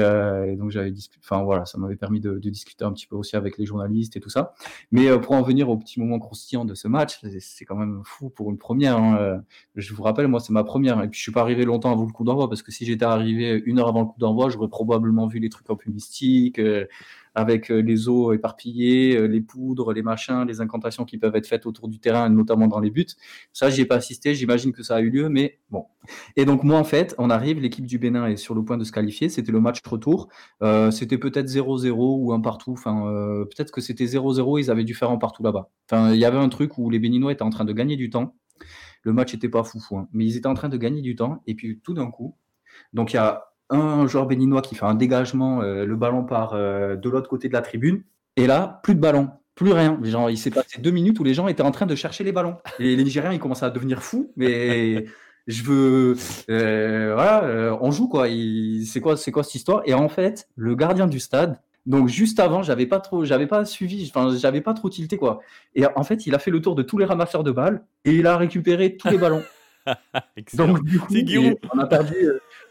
donc j'avais discuté, enfin voilà, ça m'avait permis de, discuter un petit peu aussi avec les journalistes et tout ça. Mais pour en venir au petit moment croustillant de ce match, c'est quand même fou pour une première. Hein. Je vous rappelle, moi c'est ma première, et puis je suis pas arrivé longtemps avant le coup d'envoi parce que si j'étais arrivé une heure avant le coup d'envoi, j'aurais probablement vu les trucs un peu mystiques avec euh, les eaux éparpillées, euh, les poudres, les machins, les incantations qui peuvent être faites autour du terrain, notamment dans les buts. Ça, j'y ai pas assisté, j'imagine que ça a eu lieu, mais bon. Et donc moi, en fait, on arrive, l'équipe du Bénin est sur le point de se qualifier, c'était le match retour, euh, c'était peut-être 0-0 ou un partout, enfin peut-être que c'était 0-0, ils avaient dû faire un partout là-bas. Enfin, il y avait un truc où les Béninois étaient en train de gagner du temps. Le match n'était pas fou, hein, mais ils étaient en train de gagner du temps, et puis tout d'un coup, donc il y a un joueur béninois qui fait un dégagement, euh, le ballon part euh, de l'autre côté de la tribune, et là, plus de ballon, plus rien. Genre, il s'est passé deux minutes où les gens étaient en train de chercher les ballons. Et les Nigériens, ils commencent à devenir fous, mais je veux, euh, voilà, on joue quoi. C'est quoi, c'est quoi cette histoire? Et en fait, le gardien du stade, donc juste avant, j'avais pas trop, j'avais pas suivi, enfin j'avais pas trop tilté quoi. Et en fait, il a fait le tour de tous les ramasseurs de balles et il a récupéré tous les ballons. Donc du coup, on a perdu,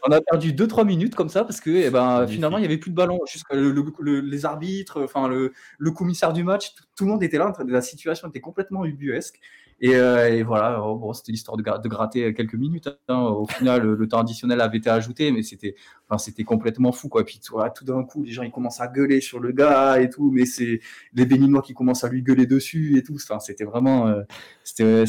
on a perdu 2-3 minutes comme ça parce que eh ben, finalement il n'y avait plus de ballon. Jusqu'à les arbitres, enfin le, le, commissaire du match, tout, le monde était là. La situation était complètement ubuesque. Euh, et, voilà, oh, bon, c'était l'histoire de, de, gratter quelques minutes. Hein. Au final, le, temps additionnel avait été ajouté, mais c'était, enfin, c'était complètement fou, quoi. Puis voilà, tout d'un coup, les gens ils commencent à gueuler sur le gars et tout, mais c'est les Béninois qui commencent à lui gueuler dessus et tout. Enfin, c'était vraiment, euh, c'était,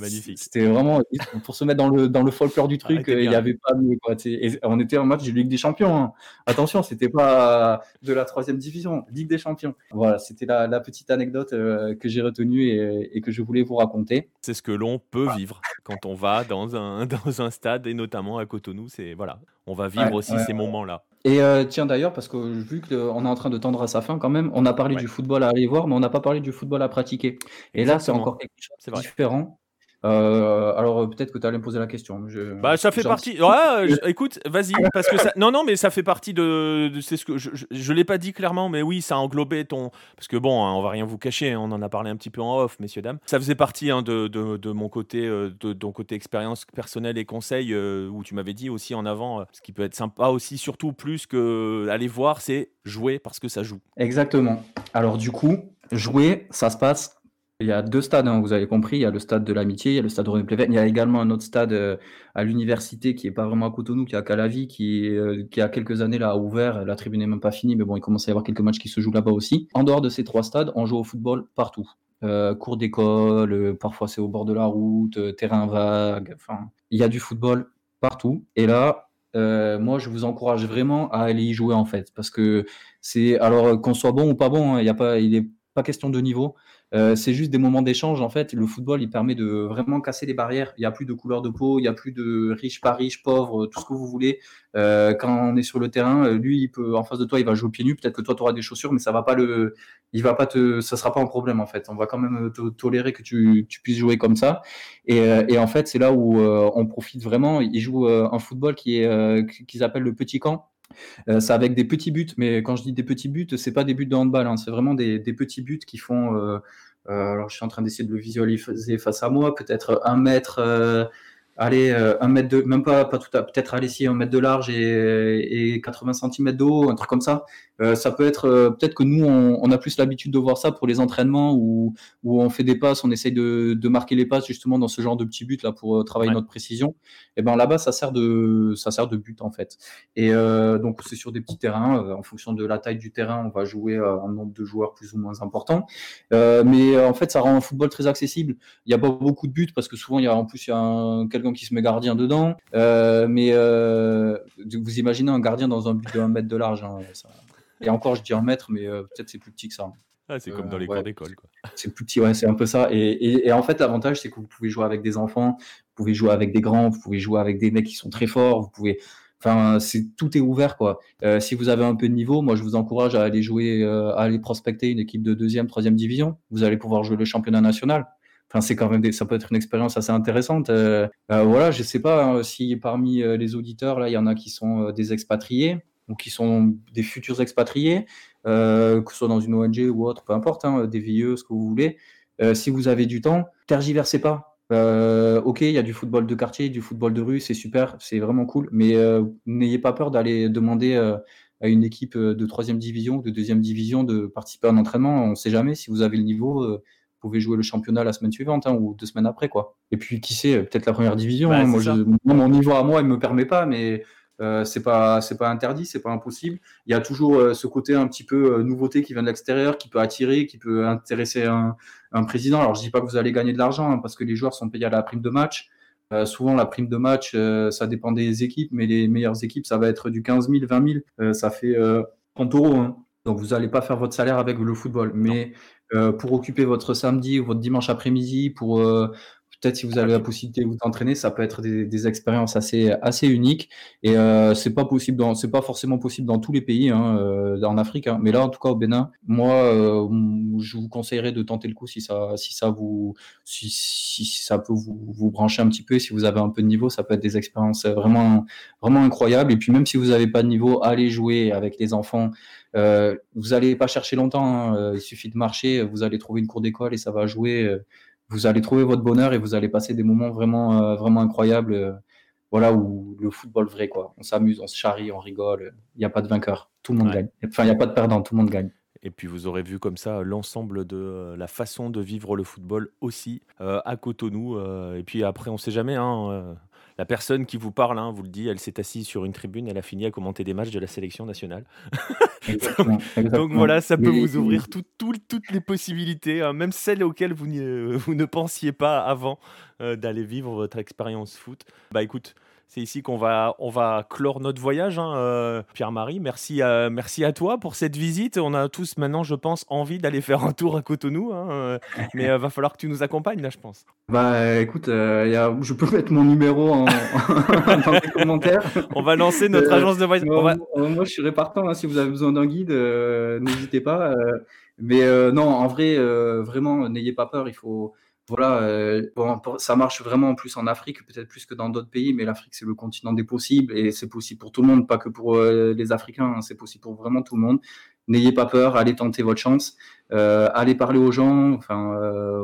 magnifique. C'était vraiment pour se mettre dans le dans le folklore du truc. il n'y avait pas mieux, quoi. Et on était en match de Ligue des Champions. Hein. Attention, c'était pas de la troisième division, Ligue des Champions. Voilà, c'était la, la, petite anecdote euh, que j'ai retenue et, et que je voulais vous raconter. C'est ce que l'on peut vivre quand on va dans un, dans un stade et notamment à Cotonou. C'est voilà, on va vivre aussi ces moments-là. Et euh, tiens d'ailleurs, parce que vu qu'on est en train de tendre à sa fin quand même, on a parlé du football à aller voir, mais on n'a pas parlé du football à pratiquer. Et là, c'est encore quelque chose de différent. Euh, alors peut-être que tu allais me poser la question. Bah ça fait partie. Ouais, écoute, vas-y parce que ça... non non mais ça fait partie de, c'est ce que je, je, l'ai pas dit clairement mais oui ça englobait ton parce que bon hein, on va rien vous cacher hein, on en a parlé un petit peu en off messieurs dames ça faisait partie hein, de, de, de, mon côté euh, de ton côté expérience personnelle et conseil euh, où tu m'avais dit aussi en avant ce qui peut être sympa aussi surtout plus que aller voir c'est jouer parce que ça joue. Exactement. Alors du coup jouer ça se passe il y a deux stades, hein, vous avez compris. Il y a le stade de l'Amitié, il y a le stade René Pleven. Il y a également un autre stade euh, à l'université qui est pas vraiment à Cotonou, qui est à Calavi, qui, euh, qui a quelques années là a ouvert. La tribune n'est même pas finie, mais bon, il commence à y avoir quelques matchs qui se jouent là-bas aussi. En dehors de ces trois stades, on joue au football partout. Euh, cours d'école, parfois c'est au bord de la route, terrain vague. Enfin, il y a du football partout. Et là, moi, je vous encourage vraiment à aller y jouer en fait, parce que c'est alors qu'on soit bon ou pas bon, hein, il y a pas, il est pas question de niveau. Euh, c'est juste des moments d'échange. En fait, le football, il permet de vraiment casser les barrières. Il n'y a plus de couleur de peau, il n'y a plus de riche, pas riche, pauvre, tout ce que vous voulez. Euh, quand on est sur le terrain, euh, lui, il peut, en face de toi, il va jouer au pied nu. Peut-être que toi, tu auras des chaussures, mais ça va pas le, il va pas te, ça sera pas un problème en fait. On va quand même te tolérer que tu, puisses jouer comme ça. Et, en fait, c'est là où on profite vraiment. Il joue un football qui est, qu'ils appellent le petit camp. C'est avec des petits buts, mais quand je dis des petits buts, c'est pas des buts de handball, hein. c'est vraiment des, petits buts qui font euh, alors, je suis en train d'essayer de le visualiser face à moi. Peut-être un mètre, allez, euh, un mètre de, même pas, pas tout à, peut-être aller un mètre de large et, et 80 cm d'eau, un truc comme ça. Euh, ça peut être, euh, peut-être que nous, on, on a plus l'habitude de voir ça pour les entraînements où, où on fait des passes, on essaye de, de marquer les passes justement dans ce genre de petits buts là pour travailler notre précision. Et ben là-bas, ça sert de, ça sert de but en fait. Et donc c'est sur des petits terrains. en fonction de la taille du terrain, on va jouer un nombre de joueurs plus ou moins important. mais en fait, ça rend un football très accessible. Il n'y a pas beaucoup de buts parce que souvent, il y a en plus il y a quelqu'un qui se met gardien dedans. Euh, mais euh, vous imaginez un gardien dans un but de 1 mètre de large. Hein, et encore, je dis 1 mètre, mais euh, peut-être c'est plus petit que ça. Ah, c'est comme dans les cours d'école. C'est plus petit, ouais, c'est un peu ça. Et, et, en fait, l'avantage, c'est que vous pouvez jouer avec des enfants, vous pouvez jouer avec des grands, vous pouvez jouer avec des mecs qui sont très forts, vous pouvez. Enfin, c'est tout est ouvert quoi. si vous avez un peu de niveau, moi je vous encourage à aller jouer, à aller prospecter une équipe de deuxième, troisième division. Vous allez pouvoir jouer le championnat national. Enfin, c'est quand même ça peut être une expérience assez intéressante. Euh, euh, voilà, je sais pas hein, si parmi euh, les auditeurs là, il y en a qui sont des expatriés ou qui sont des futurs expatriés, que ce soit dans une ONG ou autre, peu importe, hein, des VIE, ce que vous voulez. si vous avez du temps, tergiversez pas. ok, il y a du football de quartier, du football de rue, c'est super, c'est vraiment cool, mais n'ayez pas peur d'aller demander à une équipe de troisième division de deuxième division de participer à un entraînement. On ne sait jamais si vous avez le niveau pouvez jouer le championnat la semaine suivante hein, ou deux semaines après. quoi. Et puis, qui sait, peut-être la première division. Hein. moi, mon niveau à moi, il ne me permet pas, mais euh, c'est pas c'est pas interdit, c'est pas impossible. Il y a toujours euh, ce côté un petit peu euh, nouveauté qui vient de l'extérieur, qui peut attirer, qui peut intéresser un, un, président. Alors je dis pas que vous allez gagner de l'argent hein, parce que les joueurs sont payés à la prime de match. Euh, souvent la prime de match, ça dépend des équipes, mais les meilleures équipes, ça va être du 15 000, 20 000. ça fait 30 euros. Hein. Donc vous n'allez pas faire votre salaire avec le football, mais euh, pour occuper votre samedi ou votre dimanche après-midi, pour euh, peut-être si vous avez la possibilité de vous entraîner, ça peut être des, des expériences assez assez uniques. Et euh, c'est pas possible, dans, c'est pas forcément possible dans tous les pays, hein, euh, en Afrique. Hein. Mais là, en tout cas au Bénin, moi, euh, je vous conseillerais de tenter le coup si ça si ça vous si, si ça peut vous, vous brancher un petit peu. Si vous avez un peu de niveau, ça peut être des expériences vraiment vraiment incroyables. Et puis même si vous n'avez pas de niveau, allez jouer avec les enfants. Euh, vous n'allez pas chercher longtemps, hein. Euh, il suffit de marcher, vous allez trouver une cour d'école et ça va jouer. Euh, vous allez trouver votre bonheur et vous allez passer des moments vraiment, vraiment incroyables. voilà, où le football vrai, quoi. On s'amuse, on se charrie, on rigole. Il n'y a pas de vainqueur. Tout le monde gagne. Enfin, il n'y a pas de perdant. Tout le monde gagne. Et puis vous aurez vu comme ça l'ensemble de la façon de vivre le football aussi à Cotonou. et puis après, on ne sait jamais. Hein, la personne qui vous parle, hein, vous le dit, elle s'est assise sur une tribune, elle a fini à commenter des matchs de la sélection nationale. donc, voilà, ça peut vous ouvrir toutes les possibilités, hein, même celles auxquelles vous, vous, ne pensiez pas avant euh, d'aller vivre votre expérience foot. Bah écoute, c'est ici qu'on va, on va clore notre voyage, hein, euh, Pierre-Marie. Merci à, merci à toi pour cette visite. On a tous maintenant, je pense, envie d'aller faire un tour à Cotonou. Hein, euh, mais il euh, va falloir que tu nous accompagnes, là, je pense. Bah écoute, je peux mettre mon numéro en, dans les commentaires. On va lancer notre agence de voyage. Moi, moi, je suis partant. Hein, si vous avez besoin d'un guide, n'hésitez pas. mais non, en vrai, vraiment, n'ayez pas peur. Il faut voilà, ça marche vraiment plus en Afrique, peut-être plus que dans d'autres pays, mais l'Afrique, c'est le continent des possibles et c'est possible pour tout le monde, pas que pour les Africains, hein, c'est possible pour vraiment tout le monde. N'ayez pas peur, allez tenter votre chance, allez parler aux gens, enfin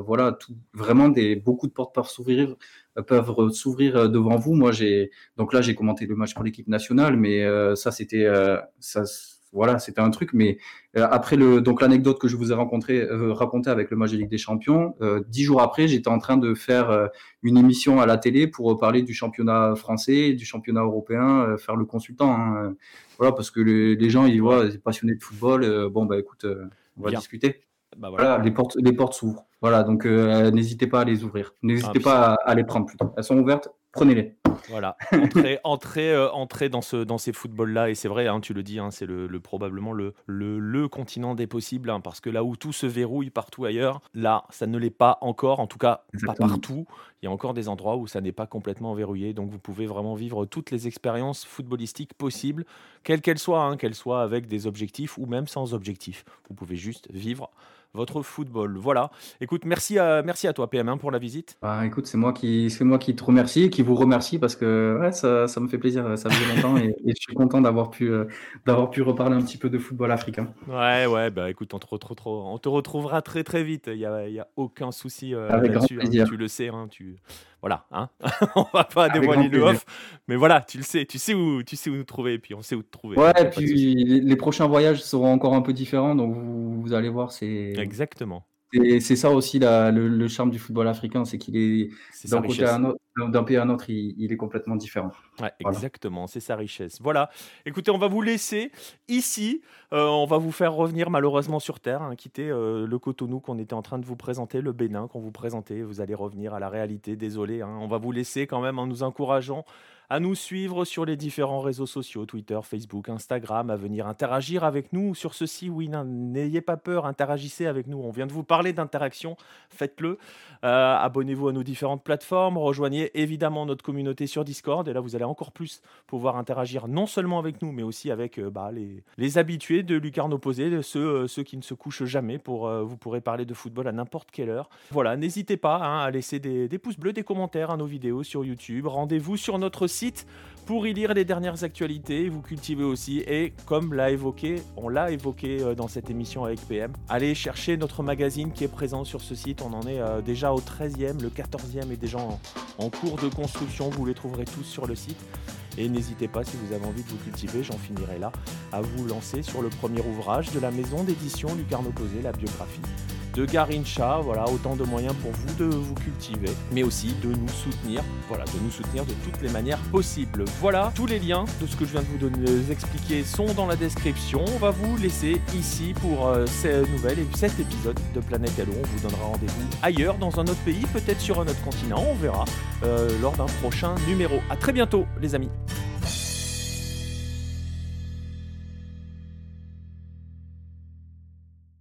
voilà, vraiment des, beaucoup de portes peuvent s'ouvrir, peuvent s'ouvrir devant vous. Moi, j'ai donc là, j'ai commenté le match pour l'équipe nationale, mais ça, c'était ça voilà, c'était un truc. Mais euh, après le, donc l'anecdote que je vous ai rencontré, euh, raconté avec le Ligue des Champions, euh, dix jours après, j'étais en train de faire une émission à la télé pour parler du championnat français, du championnat européen, faire le consultant. Hein. voilà, parce que les, gens, ils voient, des passionnés de football. bon, bah écoute, on va discuter. Bah, voilà. les portes, les portes s'ouvrent. Voilà, donc n'hésitez pas à les ouvrir. N'hésitez ah, pas à, à, les prendre plutôt. Elles sont ouvertes, prenez-les. Voilà, entrer, entrer, euh, entrer dans, ce, dans ces footballs-là, et c'est vrai, hein, tu le dis, hein, c'est le, probablement le, le, continent des possibles, hein, parce que là où tout se verrouille partout ailleurs, là, ça ne l'est pas encore, en tout cas pas partout. Il y a encore des endroits où ça n'est pas complètement verrouillé, donc vous pouvez vraiment vivre toutes les expériences footballistiques possibles, quelles qu'elles soient, qu'elles soient avec des objectifs ou même sans objectifs. Vous pouvez juste vivre votre football. Voilà. Écoute, merci à, merci à toi, PM1, pour la visite. Bah, écoute, c'est moi, qui, moi qui te remercie, qui vous remercie parce que ouais, ça, ça me fait plaisir. Ça faisait longtemps et, et, je suis content d'avoir pu, euh, d'avoir pu reparler un petit peu de football africain. Ouais, ouais, bah écoute, on te, on te retrouvera très très vite. Il n'y a, y a aucun souci euh, là-dessus. Hein. tu le sais, hein, tu voilà, hein on va pas dévoiler le off, mais voilà, tu le sais, tu sais où, tu sais où nous trouver, et puis on sait où te trouver. Ouais, et puis les prochains voyages seront encore un peu différents, donc vous, vous allez voir, c'est. Exactement. C'est ça aussi le, charme du football africain, c'est qu'il est, d'un pays à un autre, il, est complètement différent. Exactement, c'est sa richesse. Voilà, écoutez, on va vous laisser ici. Euh, on va vous faire revenir malheureusement sur Terre, hein, quitter euh, le Cotonou qu'on était en train de vous présenter, le Bénin qu'on vous présentait. Vous allez revenir à la réalité, désolé. Hein. on va vous laisser quand même en nous encourageant à nous suivre sur les différents réseaux sociaux, Twitter, Facebook, Instagram, à venir interagir avec nous sur ceci. Oui, n'ayez pas peur, interagissez avec nous. On vient de vous parler d'interaction, faites-le. Euh, abonnez-vous à nos différentes plateformes, rejoignez évidemment notre communauté sur Discord, et là vous allez encore plus pouvoir interagir non seulement avec nous, mais aussi avec euh, bah, les, habitués de Lucarne Opposé, ceux, euh, ceux qui ne se couchent jamais, pour vous pourrez parler de football à n'importe quelle heure. Voilà, n'hésitez pas hein, à laisser des, des, pouces bleus, des commentaires à nos vidéos sur YouTube. Rendez-vous sur notre site pour y lire les dernières actualités, vous cultivez aussi. Et comme l'a évoqué, on l'a évoqué euh, dans cette émission avec PM, allez chercher notre magazine qui est présent sur ce site. On en est euh, déjà au 13e, le 14e est déjà en, cours de construction. Vous les trouverez tous sur le site. Et n'hésitez pas, si vous avez envie de vous cultiver, j'en finirai là, à vous lancer sur le premier ouvrage de la maison d'édition Lucarno Posé, la biographie de Garincha. Voilà, autant de moyens pour vous de vous cultiver, mais aussi de nous soutenir. Voilà, de nous soutenir de toutes les manières possibles. Voilà, tous les liens de ce que je viens de vous expliquer sont dans la description. On va vous laisser ici pour euh, cette nouvelle et cet épisode de Planète Hello. On vous donnera rendez-vous ailleurs, dans un autre pays, peut-être sur un autre continent. On verra euh, lors d'un prochain numéro. À très bientôt, les amis.